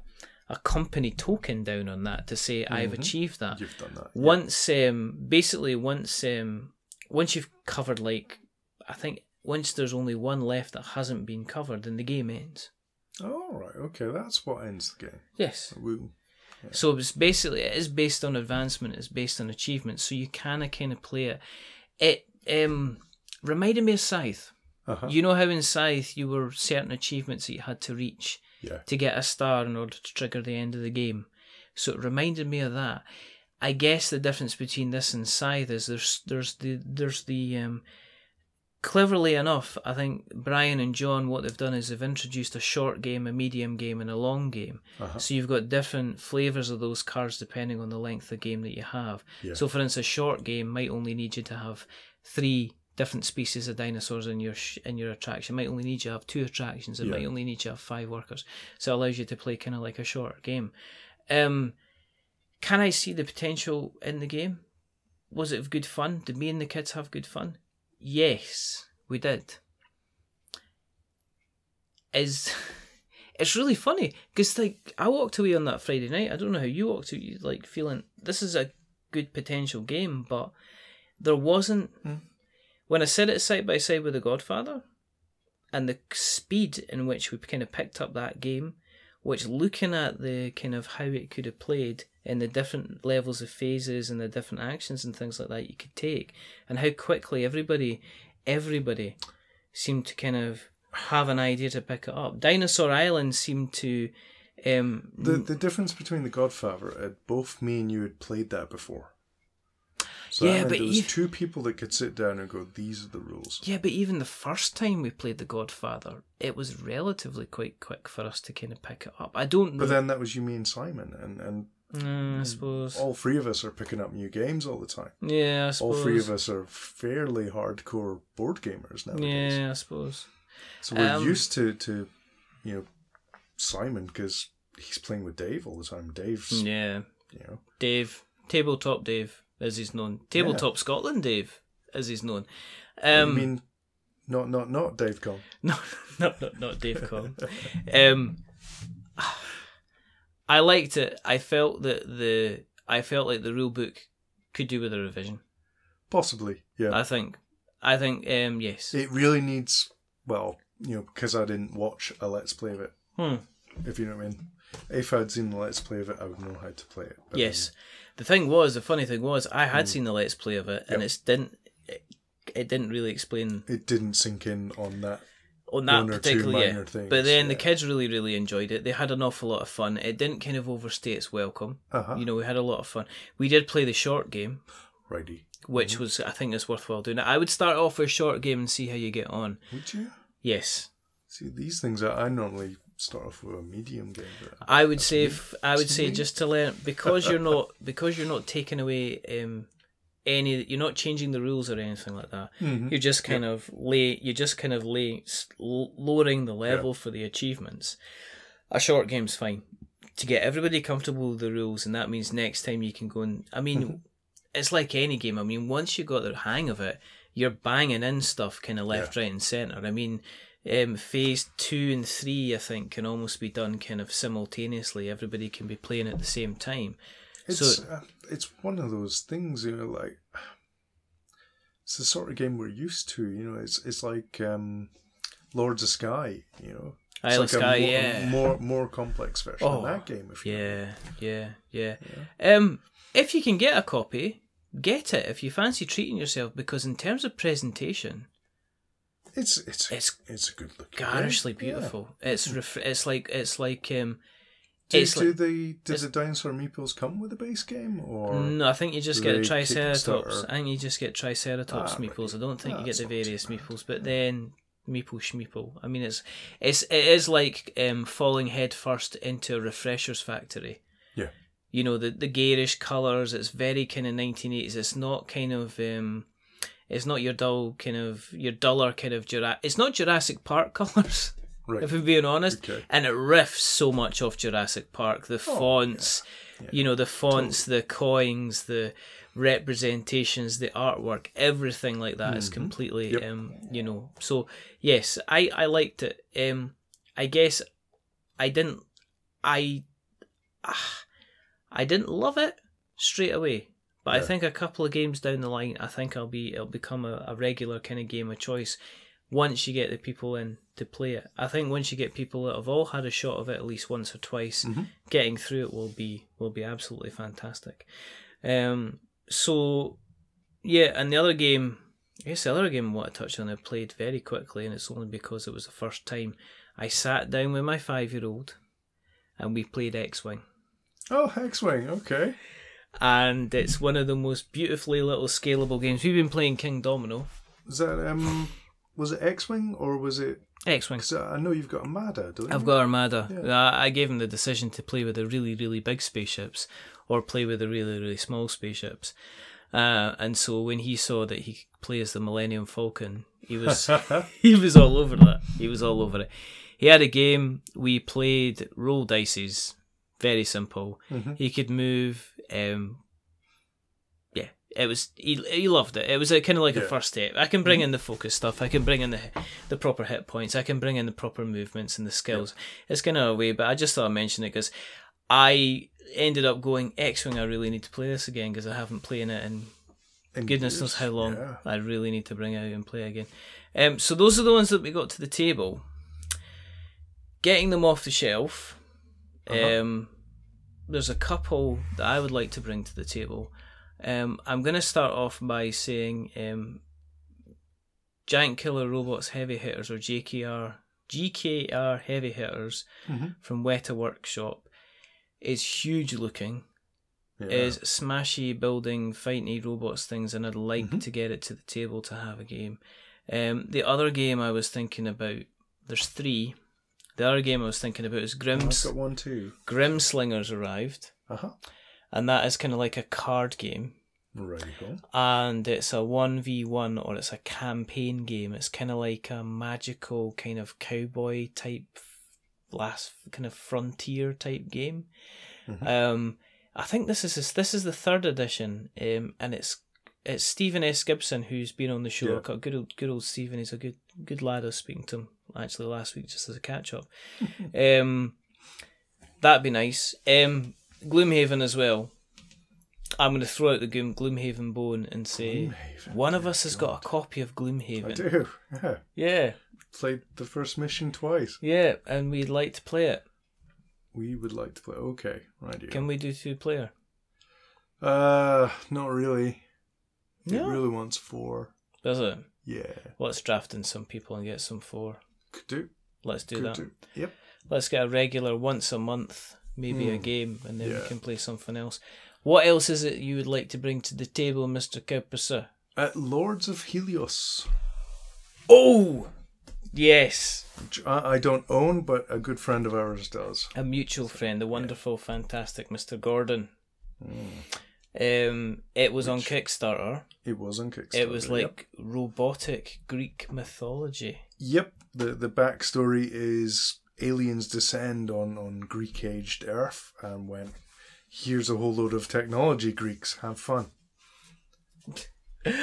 a company token down on that to say, I've achieved that You've done that. once um basically once um once you've covered like I think once there's only one left that hasn't been covered then the game ends. All right. Okay. That's what ends the game. Yes. We, So it's basically it is based on advancement, it's based on achievement, so you kinda kinda play it. It um reminded me of Scythe. uh-huh. You know how in Scythe you were certain achievements that you had to reach yeah. to get a star in order to trigger the end of the game. So it reminded me of that. I guess the difference between this and Scythe is there's there's the there's the um cleverly enough, I think Brian and John what they've done is they've introduced a short game, a medium game, and a long game. Uh-huh. So you've got different flavors of those cards depending on the length of game that you have. Yeah. So for instance, a short game might only need you to have three different species of dinosaurs in your sh- in your attraction. Might only need you to have two attractions. It Yeah. might only need you to have five workers. So it allows you to play kind of like a shorter game. Um, can I see the potential in the game? Was it good fun? Did me and the kids have good fun? Yes, we did. Is it's really funny because like I walked away on that Friday night. I don't know how you walked away, like feeling this is a good potential game, but there wasn't when I set it side by side with The Godfather and the speed in which we kind of picked up that game, which looking at the kind of how it could have played and the different levels of phases and the different actions and things like that you could take, and how quickly everybody, everybody seemed to kind of have an idea to pick it up. Dinosaur Island seemed to. Um, The the difference between the Godfather, uh, both me and you had played that before. So Yeah, but there was two people that could sit down and go, "These are the rules." Yeah, but even the first time we played The Godfather, it was relatively quite quick for us to kind of pick it up. I don't know. But then that was you, me, and Simon, and and Mm, I suppose. all three of us are picking up new games all the time. yeah, I suppose All three of us are fairly hardcore board gamers nowadays. Yeah, I suppose. So we're Um, used to to you know Simon because he's playing with Dave all the time. Dave's Yeah, you know Dave, Tabletop Dave, as he's known. Tabletop Scotland Dave, as he's known. Um, I mean not not not Dave Con. No, not not not Dave Cobb. um, I liked it. I felt that the I felt like the rule book could do with a revision. Possibly, yeah. I think. I think. Um, yes. it really needs well, you know, because I didn't watch a let's play of it. Hmm. If you know what I mean. If I'd seen the let's play of it, I would know how to play it. But, Yes. The thing was, the funny thing was, I had seen the let's play of it, and Yep. it didn't. It, it didn't really explain um, it didn't sink in on that. on that One or two particular yeah. things, But then the kids really, really enjoyed it. They had an awful lot of fun. It didn't kind of overstay its welcome. Uh-huh. You know, we had a lot of fun. We did play the short game, Righty. which Mm-hmm. was I think is worthwhile doing. I would start off with a short game and see how you get on. Would you? Yes, See, these things I normally start off with a medium game. I would say if I would say just to learn because you're not because you're not taking away um, any you're not changing the rules or anything like that. Mhm. You're just kind of lay you just kind of lay lowering the level for the achievements. A short game's fine to get everybody comfortable with the rules, and that means next time you can go and I mean. Mm-hmm. It's like any game. I mean, once you got the hang of it, you're banging in stuff kind of left, right, and centre. I mean, um, phase two and three, I think, can almost be done kind of simultaneously. Everybody can be playing at the same time. It's So- uh, it's one of those things, you know, like it's the sort of game we're used to. You know, it's it's like um, Lords of Sky. You know, it's Isle of like Skye, a more, yeah. more more complex version Oh, of that game. If you know. Yeah, yeah, yeah. Um, if you can get a copy, get it if you fancy treating yourself. Because in terms of presentation, it's it's It's it's a good looking, garishly game. Yeah. beautiful. It's ref- it's like it's like um. Do, it's do like, the do it's- the dinosaur meeples come with a base game or no, I think you just get Triceratops. I think you just get Triceratops Ah, meeples. I don't think Ah, you get the that's not too various meeples, but then meeple schmeeple. I mean, it's it's it is like um falling headfirst into a refreshers factory. Yeah. You know the the garish colours. It's very kind of nineteen eighties. It's not kind of um. It's not your dull kind of your duller kind of Jura- It's not Jurassic Park colours, right? if we're being honest. Okay. And it riffs so much off Jurassic Park. The Oh, fonts, yeah. you know, the fonts, the coins, the representations, the artwork, everything like that is completely, Mm-hmm. Yep. um, you know. So yes, I I liked it. Um, I guess I didn't, I, ah, I didn't love it straight away. But I think a couple of games down the line, I think I'll be it'll become a, a regular kind of game of choice once you get the people in to play it. I think once you get people that have all had a shot of it at least once or twice, Mhm. getting through it will be will be absolutely fantastic. Um, so yeah, and the other game, I guess the other game I want to touch on, I played very quickly, and it's only because it was the first time I sat down with my five year old, and we played X Wing, Oh, X-wing. Okay. And it's one of the most beautifully little scalable games. We've been playing Kingdomino, Is that um? Was it X-wing or was it? X Wing. Because I know you've got Armada, don't you? I've got Armada. Yeah. I I gave him the decision to play with the really, really big spaceships or play with the really, really small spaceships. Uh, and so when he saw that he could play as the Millennium Falcon, he was he was all over that. He was all over it. He had a game. We played roll dices. Very simple. Mhm. He could move. Um, yeah, it was. He, he loved it. It was a, kind of like a first step. I can bring in the focus stuff. I can bring in the the proper hit points. I can bring in the proper movements and the skills. It's kind of a way, but I just thought I'd mention it because I ended up going X Wing. I really need to play this again because I haven't played it in In goodness years, knows how long. Yeah. I really need to bring it out and play again. Um, so those are the ones that we got to the table. Getting them off the shelf. Uh-huh. Um, there's a couple that I would like to bring to the table. Um, I'm going to start off by saying um, Giant Killer Robots Heavy Hitters or JKR GKR Heavy Hitters Mhm. from Weta Workshop is huge looking, Yeah. is smashy building fighty robots things, and I'd like Mm-hmm. to get it to the table to have a game. Um, the other game I was thinking about, there's three. The other game I was thinking about is I've Grims got one too. Grimslingers arrived, Uh huh. and that is kind of like a card game. Right. Go. and it's a 1v1 or it's a campaign game. It's kind of like a magical kind of cowboy type last kind of frontier type game. Mhm. Um I think this is this is the third edition um and it's it's Stephen S. Gibson who's been on the show. Yeah. Got Good old good old Stephen. He's a good good lad. I was speaking to him actually last week just as a catch up. um that'd be nice. Um Gloomhaven as well. I'm going to throw out the Gloom, Gloomhaven bone and say Gloomhaven, one of us has got a copy of Gloomhaven. I do. Yeah. Yeah, Played the first mission twice. yeah, and we'd like to play it. We would like to play. Okay. Right. Here. Can we do two player? Uh, not really. It really wants four. Does it? Yeah. Let's draft in some people and get some four. Could do. Let's do Could that. do. Yep. Let's get a regular once a month, maybe a Hmm. game, and then we can play something else. What else is it you would like to bring to the table, Mister Cowperser? At Lords of Hellas. Oh, yes, which I, don't own, but a good friend of ours does. a mutual friend, the wonderful, fantastic Mister Gordon. Um, it was on Kickstarter. It was on Kickstarter. It was yep. like robotic Greek mythology. Yep. The the backstory is aliens descend on, on Greek aged Earth and went, here's a whole load of technology, Greeks, have fun.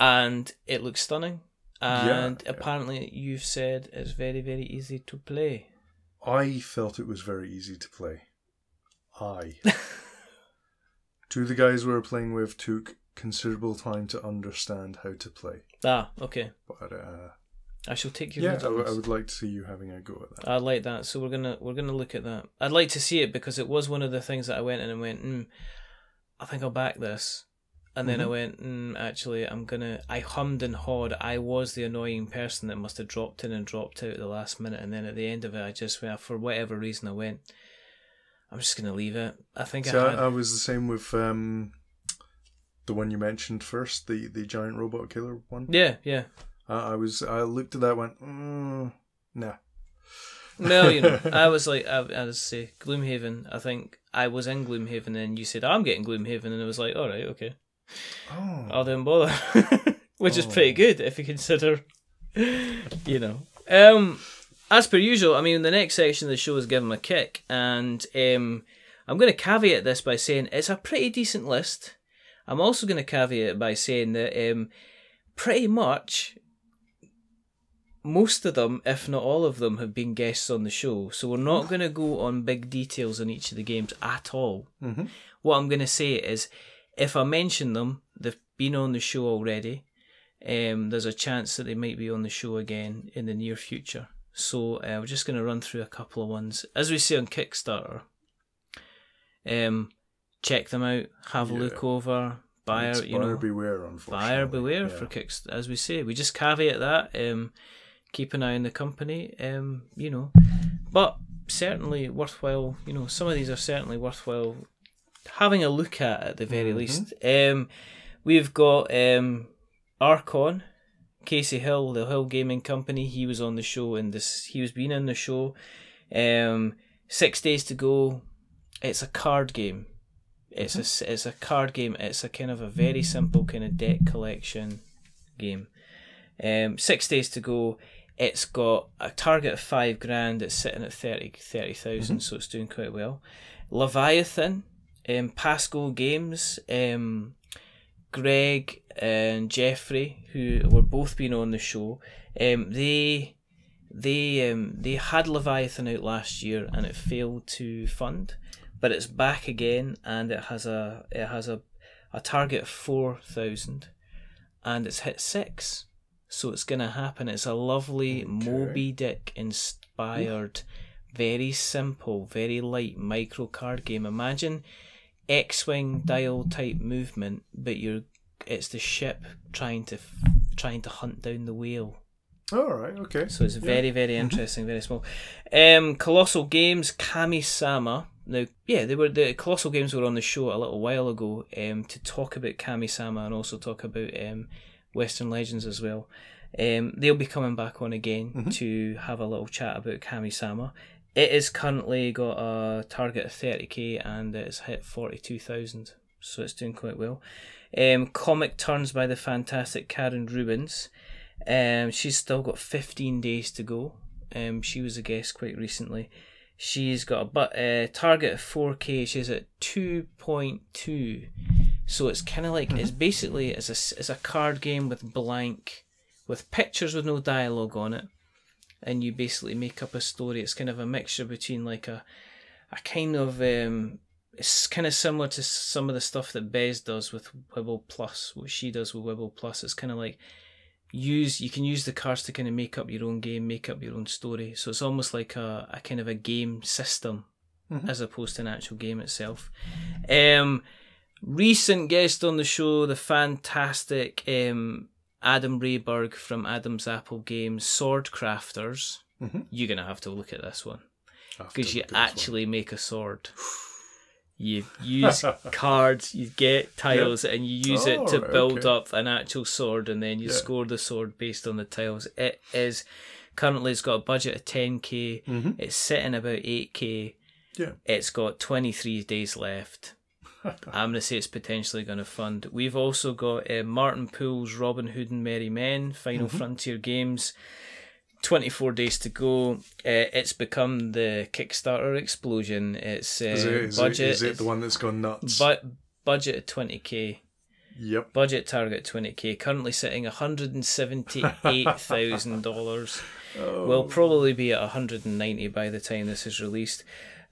and it looks stunning. And yeah. apparently, you've said it's very, very easy to play. I felt it was very easy to play. I. Two of the guys we were playing with took considerable time to understand how to play. Ah, okay. But uh, I shall take your yeah, I, w- I would like to see you having a go at that. I like that. So we're gonna we're gonna look at that. I'd like to see it because it was one of the things that I went in and went, mm, I think I'll back this, and then I Mhm. went, mm, actually, I'm gonna. I hummed and hawed. I was the annoying person that must have dropped in and dropped out at the last minute, and then at the end of it, I just went for whatever reason I went. I'm just gonna leave it. I think So I had. I, I was the same with um, the one you mentioned first, the, the giant robot killer one. yeah, yeah. I, I was I looked at that, went, mm, nah. No, you know, I was like, I, I was say Gloomhaven. I think I was in Gloomhaven, and you said I'm getting Gloomhaven, and it was like, all right, okay. Oh, I didn't bother, which is Oh. pretty good if you consider, you know. Um, as per usual, I mean, the next section of the show is give 'em a kick, and um, I'm going to caveat this by saying it's a pretty decent list. I'm also going to caveat it by saying that um, pretty much most of them, if not all of them, have been guests on the show. So we're not going to go on big details on each of the games at all. hmm What I'm going to say is, if I mention them, they've been on the show already. Um, there's a chance that they might be on the show again in the near future. So uh, we're just going to run through a couple of ones, as we see on Kickstarter. Um, check them out, have a Yeah. look over, buyer, It's you buyer know, beware, unfortunately. buyer beware Yeah. for kicks as we say we just caveat that um keep an eye on the company um you know but certainly worthwhile you know some of these are certainly worthwhile having a look at at the very Mhm. least um we've got um archon casey hill the hill gaming company he was on the show and this he was being in the show um six days to go it's a card game it's a it's a card game. It's a kind of a very simple kind of deck collection game. Um, six days to go. It's got a target of five grand. It's sitting at 30 30,000, so it's doing quite well. Leviathan, um, Pascal Games, um, Greg and Jeffrey, who were both been on the show, um, they they um, they had Leviathan out last year and it failed to fund, but it's back again and it has a it has a, a target of four thousand, and it's hit six, so it's gonna happen. It's a lovely Okay. Moby Dick inspired, very simple, very light micro card game. Imagine X-wing dial type movement, but you're it's the ship trying to trying to hunt down the whale. All right. Okay. So it's Yeah. very, very interesting, very small. Um, Kolossal Games, Kami Sama. now, yeah, they were the Kolossal Games were on the show a little while ago um, to talk about Kami-sama and also talk about um, Western Legends as well. Um, they'll be coming back on again Mhm. to have a little chat about Kami-sama. It is currently got a target of 30k and it's hit 42,000, so it's doing quite well. Um, comic turns by the fantastic Karen Rubens. Um, she's still got 15 days to go. Um, she was a guest quite recently. She's got a but uh, target of 4K. She's at 2.2. So it's kind of like it's basically it's a it's a card game with blank, with pictures with no dialogue on it, and you basically make up a story. It's kind of a mixture between like a a kind of um, it's kind of similar to some of the stuff that Bez does with Wibble Plus. What she does with Wibble Plus, it's kind of like use you can use the cards to kind of make up your own game, make up your own story. So it's almost like a, a kind of a game system Mhm. as opposed to an actual game itself. Um, recent guest on the show, the fantastic um, Adam Rehberg from Adam's Apple Games, Sword Crafters. Mhm. You're gonna have to look at this one I have to because you this one. actually make a sword. You use cards, you get tiles, and you use it to build okay. up an actual sword, and then you Yeah. score the sword based on the tiles. It is currently it's got a budget of 10k. Mhm. It's sitting about 8k. Yeah. It's got 23 days left. I'm going to say it's potentially going to fund. We've also got uh, Martin Poole's Robin Hood and Merry Men, Final Mm-hmm. Frontier Games. 24 days to go. Uh, it's become the Kickstarter explosion. It's uh, Is it, is budget. it, is it the one that's gone nuts? bu- budget of 20k. yep. Budget target 20k. Currently sitting $178,000. Oh, Will probably be at 190 by the time this is released.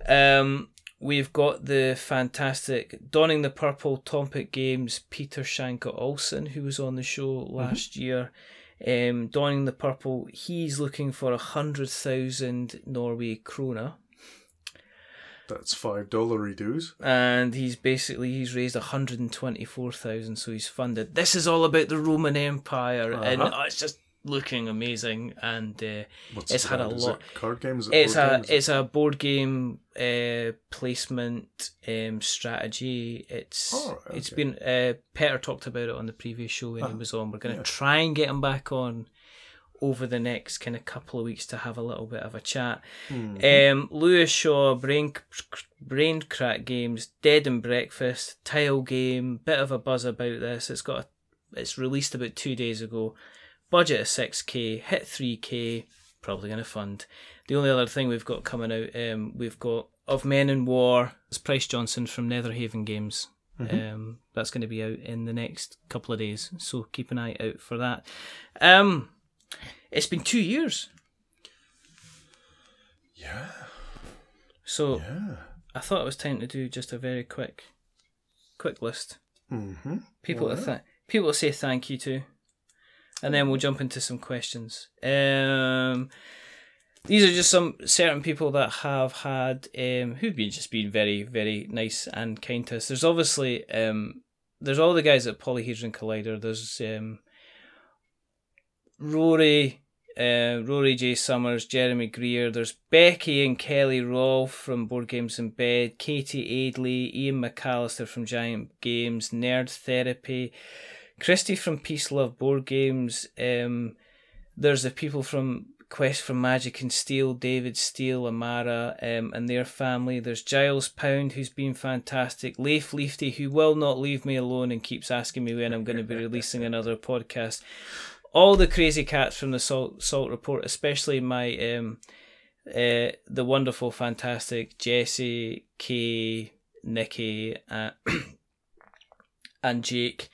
Um, we've got the fantastic Donning the Purple Tompic Games Peter Shanka Olsen, who was on the show last year. Um, Donning the Purple, he's looking for a hundred thousand Norway krona, that's five dollar dues. and he's basically he's raised a hundred and twenty four thousand, so he's funded. This is all about the Roman Empire, and Uh-huh. oh, it's just looking amazing. And uh, It's had a lot- it card games. It's a games? it's a board game uh, placement um, strategy. It's Oh, it's okay. been uh, Peter talked about it on the previous show when he Ah, was on. We're going to yeah. try and get him back on over the next kind of couple of weeks to have a little bit of a chat. Hmm. Um, Lewis Shaw, Brain Brain Crack Games, Dead and Breakfast, Tile Game. Bit of a buzz about this. It's got a, it's released about two days ago. Budget of six k, hit three k. Probably going to fund. The only other thing we've got coming out, um, we've got Of Men and War. It's Price Johnson from Netherhaven Games. Um, that's going to be out in the next couple of days, so keep an eye out for that. Um, it's been two years, Yeah. so Yeah. I thought it was time to do just a very quick, quick list. Mm-hmm. People to th- people to say thank you to, and then we'll jump into some questions. Um, these are just some certain people that have had um who've been just been very very nice and kind to us. There's obviously um there's all the guys at Polyhedron Collider. There's um Rory. Uh, Rory J. Summers, Jeremy Greer, there's Becky and Kelly Rolfe from Board Games in Bed, Katie Aidley, Ian McAllister from Giant Games, Nerd Therapy, Christy from Peace Love Board Games. Um, there's the people from Quest for Magic and Steel, David Steele, Amara, um, and their family. There's Giles Pound, who's been fantastic. Leif Leafty, who will not leave me alone and keeps asking me when I'm going to be releasing another podcast. All the crazy cats from the Salt Salt Report, especially my um, uh, the wonderful, fantastic Jesse, Kay, Nikki, uh, and Jake.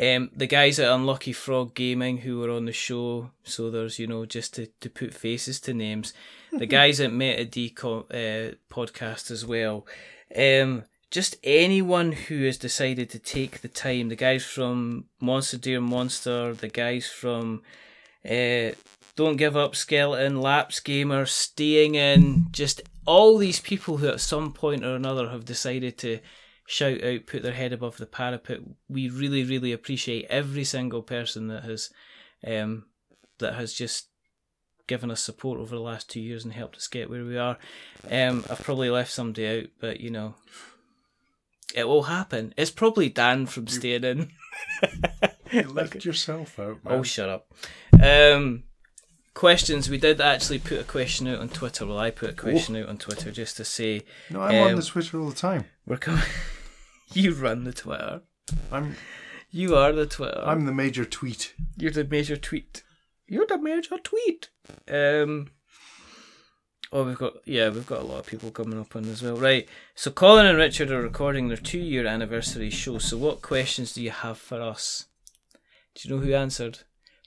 Um, the guys at Unlucky Frog Gaming who were on the show, so there's you know just to, to put faces to names. The guys at Meta D uh, podcast as well. Um, just anyone who has decided to take the time. The guys from Monster Dear Monster, the guys from uh, Don't Give Up Skeleton, Lapse Gamer, Staying In, just all these people who at some point or another have decided to shout out, put their head above the parapet. We really, really appreciate every single person that has, um, that has just given us support over the last two years and helped us get where we are. Um, I've probably left somebody out, but you know, it will happen. It's probably Dan from staying in. You left yourself out, man. Oh, shut up. Um, questions. We did actually put a question out on Twitter. Well, I put a question out on Twitter just to say no, I'm on um, the Twitter all the time. we're coming. you run the Twitter. I'm You are the Twitter. I'm the major tweet. You're the major tweet. You're the major tweet. Um. Oh, we've got yeah, we've got a lot of people coming up on as well. Right. So Colin and Richard are recording their two-year anniversary show. So what questions do you have for us? Do you know who answered?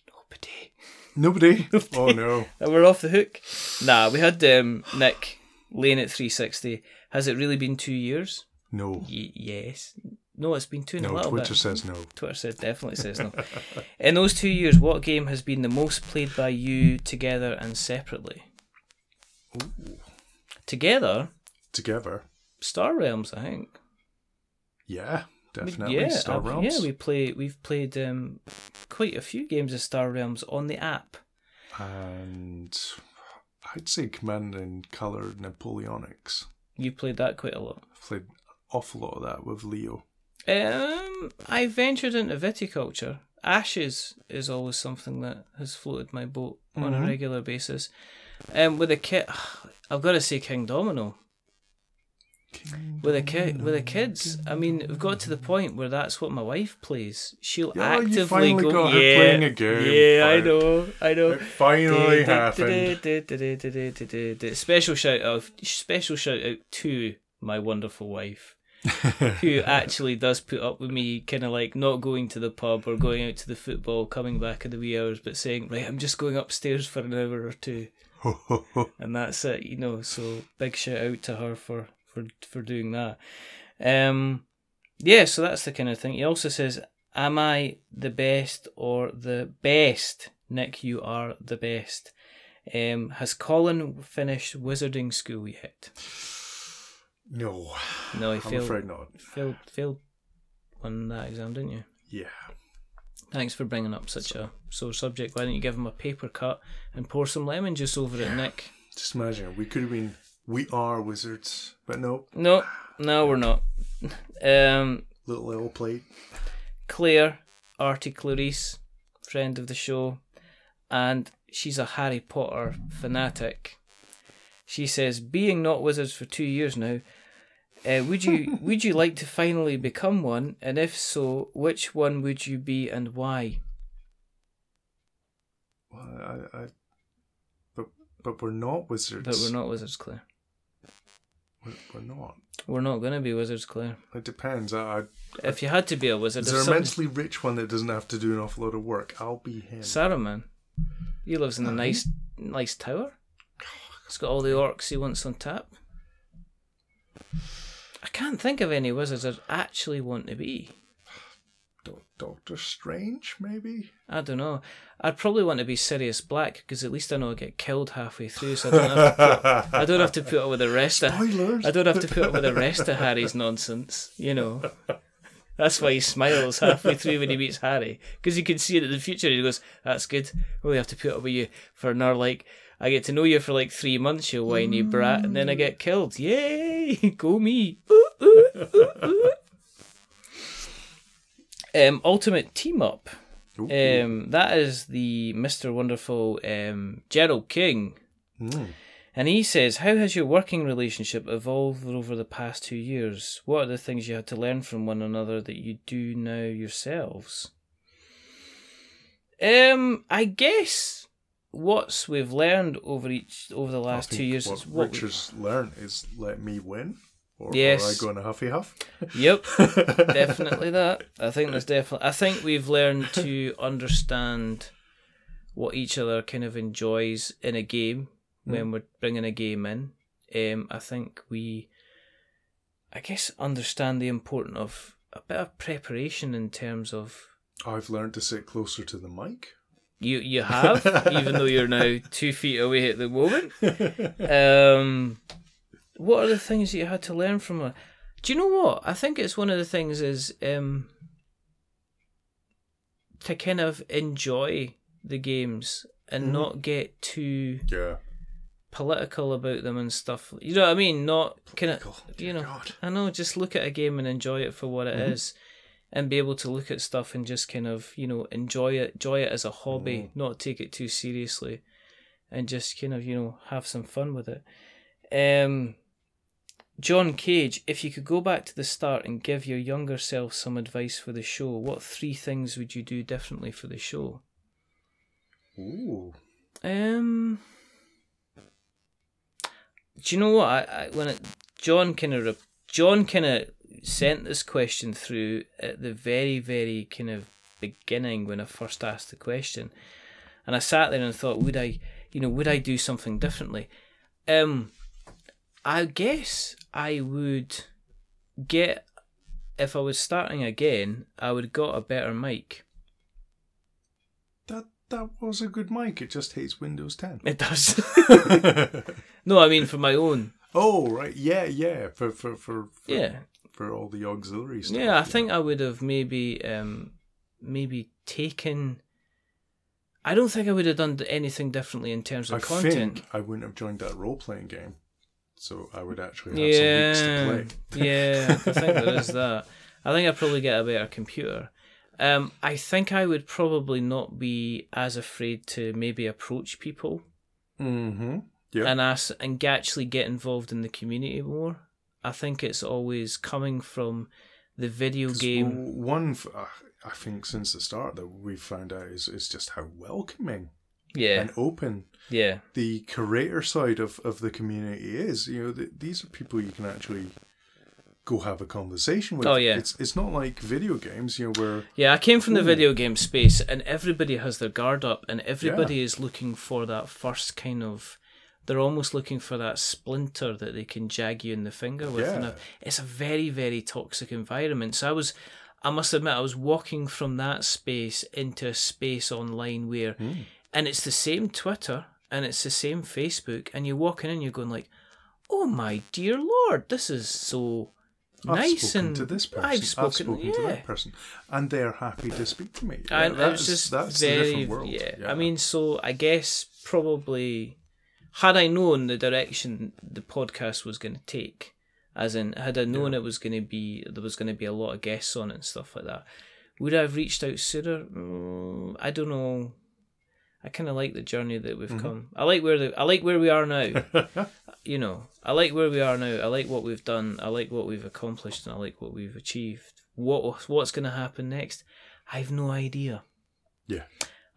Nobody. Nobody. Oh no. And we're off the hook. Nah, we had um, Nick laying at 360. Has it really been two years? No. Y- yes. No, it's been two and a No. little Twitter bit. says no. Twitter says definitely says no. In those two years, what game has been the most played by you together and separately? Ooh. Together, Together. Star Realms, I think. Yeah. Definitely. yeah, Star I've- Realms. yeah, we play. We've played um, quite a few games of Star Realms on the app. and I'd say Command and Color Napoleonics. You played that quite a lot. I've played awful lot of that with Leo. Um, I ventured into viticulture. Ashes is always something that has floated my boat on a Mhm. regular basis. Um, with a kit, I've got to say Kingdomino. With a kid, with the kids, I mean, we've got to the point where that's what my wife plays. She'll Yeah, actively go. yeah, playing a game. yeah, I know, I know. It finally happened. Special shout out, special shout out to my wonderful wife, who actually does put up with me, kind of like not going to the pub or going out to the football, coming back in the wee hours, but saying, right, I'm just going upstairs for an hour or two, and that's it, you know. So big shout out to her for for for doing that. Um, yeah, so that's the kind of thing. He also says, "Am I the best or the best?" Nick, you are the best. Um, has Colin finished wizarding school yet? No, No, he I'm failed. afraid not. Failed. Failed on that exam, didn't you? Yeah. Thanks for bringing up such a sore subject. Why don't you give him a paper cut and pour some lemon juice over it, Nick? Just imagine we could have been. We are wizards, but no. No, no, we're not. Um, Little L plate. Claire, Artie Clarice, friend of the show, and she's a Harry Potter fanatic. She says, "Being not wizards for two years now, uh, would you would you like to finally become one? And if so, which one would you be and why?" Well, I, I, but but we're not wizards. But we're not wizards, Claire. We're, we're not. We're not going to be wizards, Claire. It depends. I, I, If you had to be a wizard, is if there a immensely rich one that doesn't have to do an awful lot of work? I'll be him. Saruman. He lives in a nice, nice tower. He's got all the orcs he wants on tap. I can't think of any wizards I'd actually want to be. Do- Doctor Strange, maybe. I don't know. I'd probably want to be Sirius Black because at least I know I get killed halfway through, so I don't have to put, I don't have to put up with the rest of Spoilers. I don't have to put up with the rest of Harry's nonsense. You know. That's why he smiles halfway through when he meets Harry because he can see it in the future. He goes, "That's good. We only have to put up with you for another like I get to know you for like three months, you whiny brat, and then I get killed. Yay! Go me! Ooh, ooh, ooh. Um, ultimate team up. Um, that is the Mister Wonderful um, Gerald King. Mm. And he says, How has your working relationship evolved over the past two years? What are the things you had to learn from one another that you do now yourselves? Um, I guess what's we've learned over each over the last two years what is what we- Richard's learned is let me win, or, Yes. or I go in a huffy huff. Yep, definitely that. I think there's definitely. I think we've learned to understand what each other kind of enjoys in a game when we're bringing a game in. Um, I think we, I guess, understand the importance of a bit of preparation in terms of I've learned to sit closer to the mic. You. You have, even though you're now two feet away at the moment. Um, what are the things that you had to learn from her? Do you know what? I think it's one of the things is um, to kind of enjoy the games and Mhm. not get too Yeah. political about them and stuff. You know what I mean? Not kind of, you know, God. I know, just look at a game and enjoy it for what it is, Mhm. And be able to look at stuff and just kind of, you know, enjoy it, enjoy it as a hobby, Mm. not take it too seriously, and just kind of, you know, have some fun with it. Um, John Cage, if you could go back to the start and give your younger self some advice for the show, what three things would you do differently for the show? Ooh. Um, do you know what? I, I when it, John kind of John kind of sent this question through at the very very kind of beginning when I first asked the question, and I sat there and thought, would I, you know, would I do something differently? Um, I guess I would get if I was starting again, I would got a better mic. That that was a good mic. It just hates Windows 10. It does. no, I mean for my own. oh right, yeah, yeah. For for for, for Yeah. For all the auxiliary stuff. Yeah, I think I would have maybe um maybe taken I don't think I would have done anything differently in terms of I content. think I wouldn't have joined that role playing game, so I would actually have some weeks to Yeah. play. yeah, I think there is that. I think I'd probably get a better computer. Um, I think I would probably not be as afraid to maybe approach people Mm-hmm. Yeah. and ask and actually get involved in the community more. I think it's always coming from the video game. One, I think, since the start that we've found out is is just how welcoming Yeah, and open yeah, the curator side of, of the community is. You know, th- these are people you can actually go have a conversation with. Oh, yeah. it's it's not like video games. You know, where yeah. I came from the video game space, and everybody has their guard up, and everybody is looking for that first kind of. They're almost looking for that splinter that they can jag you in the finger with. And Yeah. uh, it's a very, very toxic environment. So I was, I must admit, I was walking from that space into a space online where, Hmm. and it's the same Twitter and it's the same Facebook, and you're walking in, and you're going like, "Oh my dear lord, this is so." I've nice spoken and to this person, I've spoken, to yeah. that person, and they're happy to speak to me. and Yeah, it was just that's a very different world. yeah. I mean, so I guess probably had I known the direction the podcast was going to take, as in had I known it was going to be there was going to be a lot of guests on it and stuff like that, would I have reached out sooner? Mm, I don't know. I kind of like the journey that we've Mm-hmm. come. I like where the I like where we are now. you know, I like where we are now. I like what we've done. I like what we've accomplished, and I like what we've achieved. What what's going to happen next? I have no idea. yeah.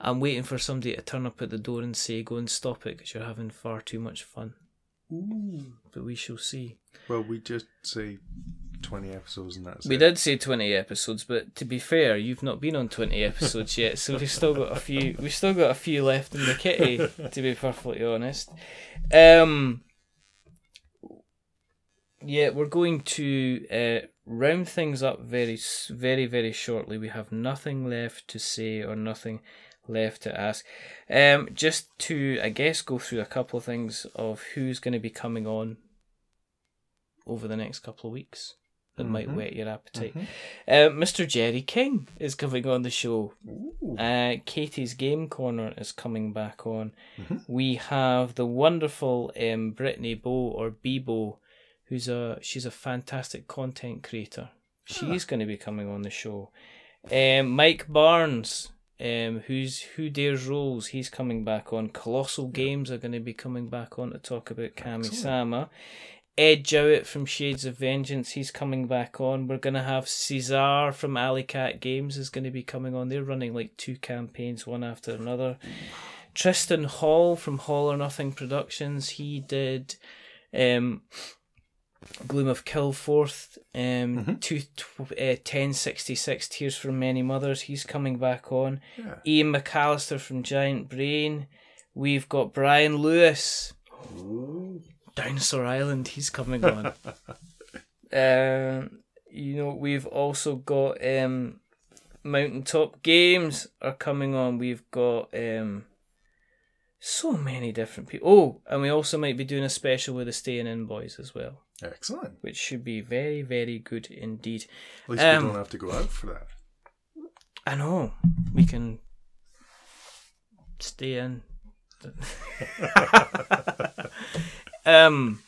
I'm waiting for somebody to turn up at the door and say, "Go and stop it, because you're having far too much fun." Ooh. But we shall see. Well, we just say twenty episodes, and that's We it. did say twenty episodes, but to be fair, you've not been on twenty episodes yet, so we've still got a few. We've still got a few left in the kitty, to be perfectly honest. Um, yeah, we're going to uh, round things up very, very, very shortly. We have nothing left to say or nothing left to ask. Um, just to, I guess, go through a couple of things of who's going to be coming on over the next couple of weeks that might Mhm. whet your appetite. Mhm. Uh, Mr. Jerry King is coming on the show. Uh, Katie's Game Corner is coming back on. Mhm. We have the wonderful um, Brittany Bow or Bebo, who's a she's a fantastic content creator. She's going to be coming on the show. Um, Mike Barnes, um, who's Who Dares Rolls, he's coming back on. Kolossal Games are going to be coming back on to talk about Kami Sama. Ed Jowett from Shades of Vengeance, he's coming back on. We're going to have Caezar from Alley Cat Games is going to be coming on. They're running like two campaigns, one after another. Tristan Hall from Hall or Nothing Productions, he did um, Gloom of Kilforth, um, two, tw- uh, 1066 Tears from Many Mothers, he's coming back on. Yeah. Ian McAllister from Giant Brain. We've got Brian Lewis, Ooh. Dinosaur Island, he's coming on. um, you know, we've also got um, Mountaintop Games are coming on. We've got um, so many different people. Oh, and we also might be doing a special with the Staying In Boys as well, Excellent. which should be very, very good indeed. At least Um, we don't have to go out for that. I know we can stay in, um,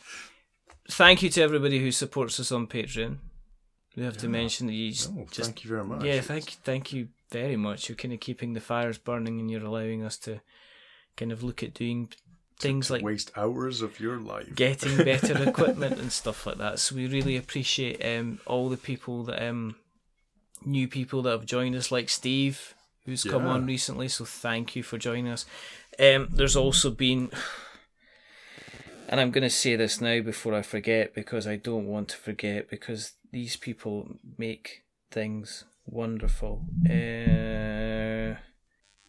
thank you to everybody who supports us on Patreon. We have to mention that you just, Oh, just thank you very much. yeah, thank you, thank you very much. You're kind of keeping the fires burning, and you're allowing us to kind of look at doing things like Waste hours of your life. getting better equipment and stuff like that. So we really appreciate um, all the people that um, new people that have joined us, like Steve, who's come on recently. So thank you for joining us. Um, there's also been, and I'm going to say this now before I forget because I don't want to forget because these people make things wonderful. Uh,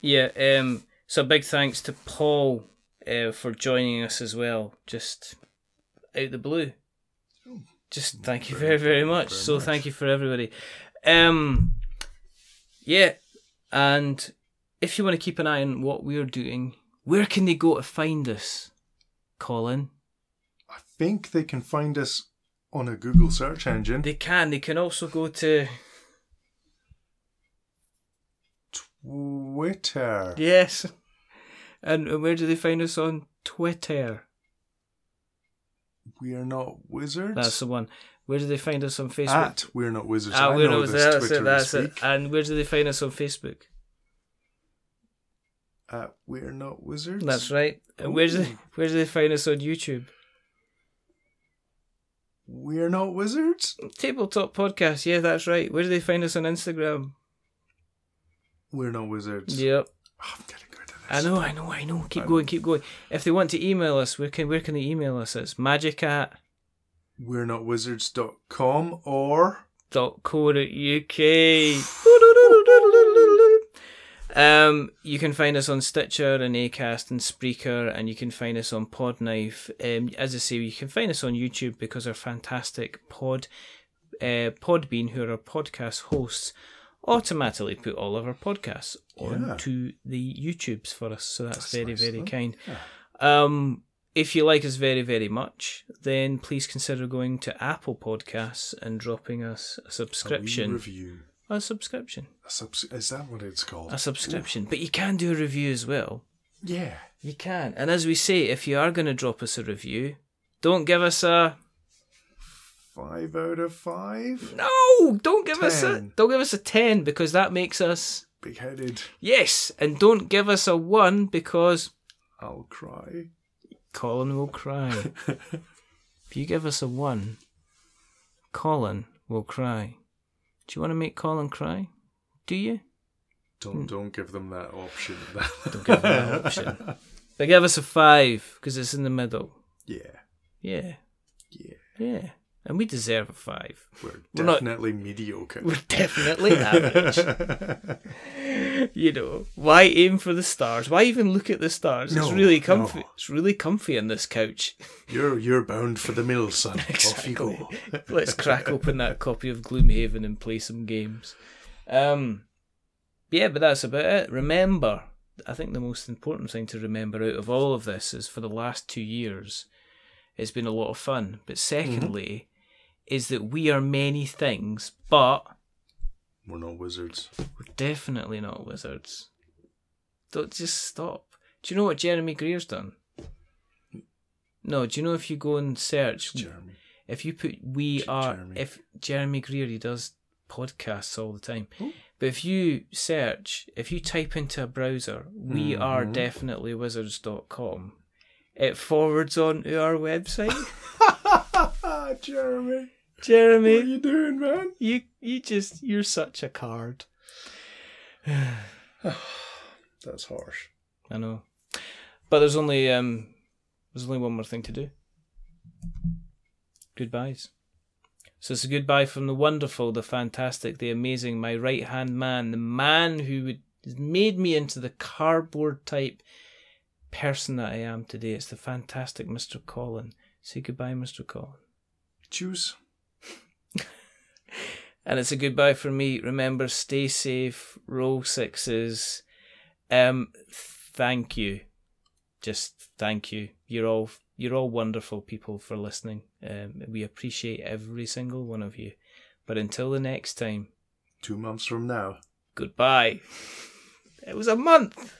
yeah. Um. So big thanks to Paul uh, for joining us as well. Just out the blue. Just thank you very very much. very so much. thank you for everybody. Um. Yeah, and if you want to keep an eye on what we're doing, where can they go to find us, Colin? I think they can find us on a Google search engine. They can. They can also go to Twitter. yes. And where do they find us on Twitter? We are not wizards. That's the one. Where do they find us on Facebook? At We're Not Wizards. Ah, I we're know not this that's Twitter it. That's it. And where do they find us on Facebook? At We're Not Wizards. That's right. And where do they, where do they find us on YouTube? We're Not Wizards. Tabletop Podcast. Yeah, that's right. Where do they find us on Instagram? We're Not Wizards. Yep. Oh, I'm getting good at this. I know, I know, I know. Keep I'm- going, keep going. If they want to email us, where can where can they email us? It's magic at We're Not Wizards.com or dot co uk. Um, you can find us on Stitcher and Acast and Spreaker, and you can find us on Podknife. Um, as I say, you can find us on YouTube because our fantastic Pod, uh, Podbean, who are our podcast hosts, automatically put all of our podcasts Yeah. onto the YouTubes for us. So that's, That's very, nice, very kind. Yeah. Um, if you like us very, very much, then please consider going to Apple Podcasts and dropping us a subscription. a review. A subscription. A subs- is that what it's called? A subscription. But you can do a review as well. Yeah. You can. And as we say, if you are going to drop us a review, don't give us a Five out of five. no. Don't give us a Ten. don't give us a ten because that makes us Big headed. yes. And don't give us a one because I'll cry. Colin will cry. if you give us a one, Colin will cry. Do you want to make Colin cry? Do you? Don't don't give them that option. Don't give them that option. But give us a five because it's in the middle. yeah. Yeah, Yeah. yeah. And we deserve a five. We're We're not- definitely mediocre. We're definitely average. you know, why aim for the stars? Why even look at the stars? it's really comfy. no. It's really comfy on this couch. You're you're bound for the mill, son. Off you go. Let's crack open that copy of Gloomhaven and play some games. Um, yeah, but that's about it. Remember, I think the most important thing to remember out of all of this is for the last two years, it's been a lot of fun. But secondly, is that we are many things, but We're not wizards. we're definitely not wizards. Don't just stop. Do you know what Jeremy Greer's done? No, do you know if you go and search Jeremy. if you put we J- are Jeremy. if Jeremy Greer he does podcasts all the time. Oh. But if you search, if you type into a browser, we are Mhm. definitely wizards.com, it forwards on to our website. Jeremy. What are you doing, man? you you just you're such a card. That's harsh. I know. But there's only um there's only one more thing to do. Goodbyes. So it's a goodbye from the wonderful, the fantastic, the amazing, my right hand man, the man who would, made me into the cardboard type person that I am today. It's the fantastic Mr. Colin. Say goodbye, Mr. Colin. Choose. And it's a goodbye from me. Remember, stay safe, roll sixes. Um, thank you. Just thank you. You're all you're all wonderful people for listening. Um, we appreciate every single one of you. But until the next time, Two months from now. goodbye. It was a month.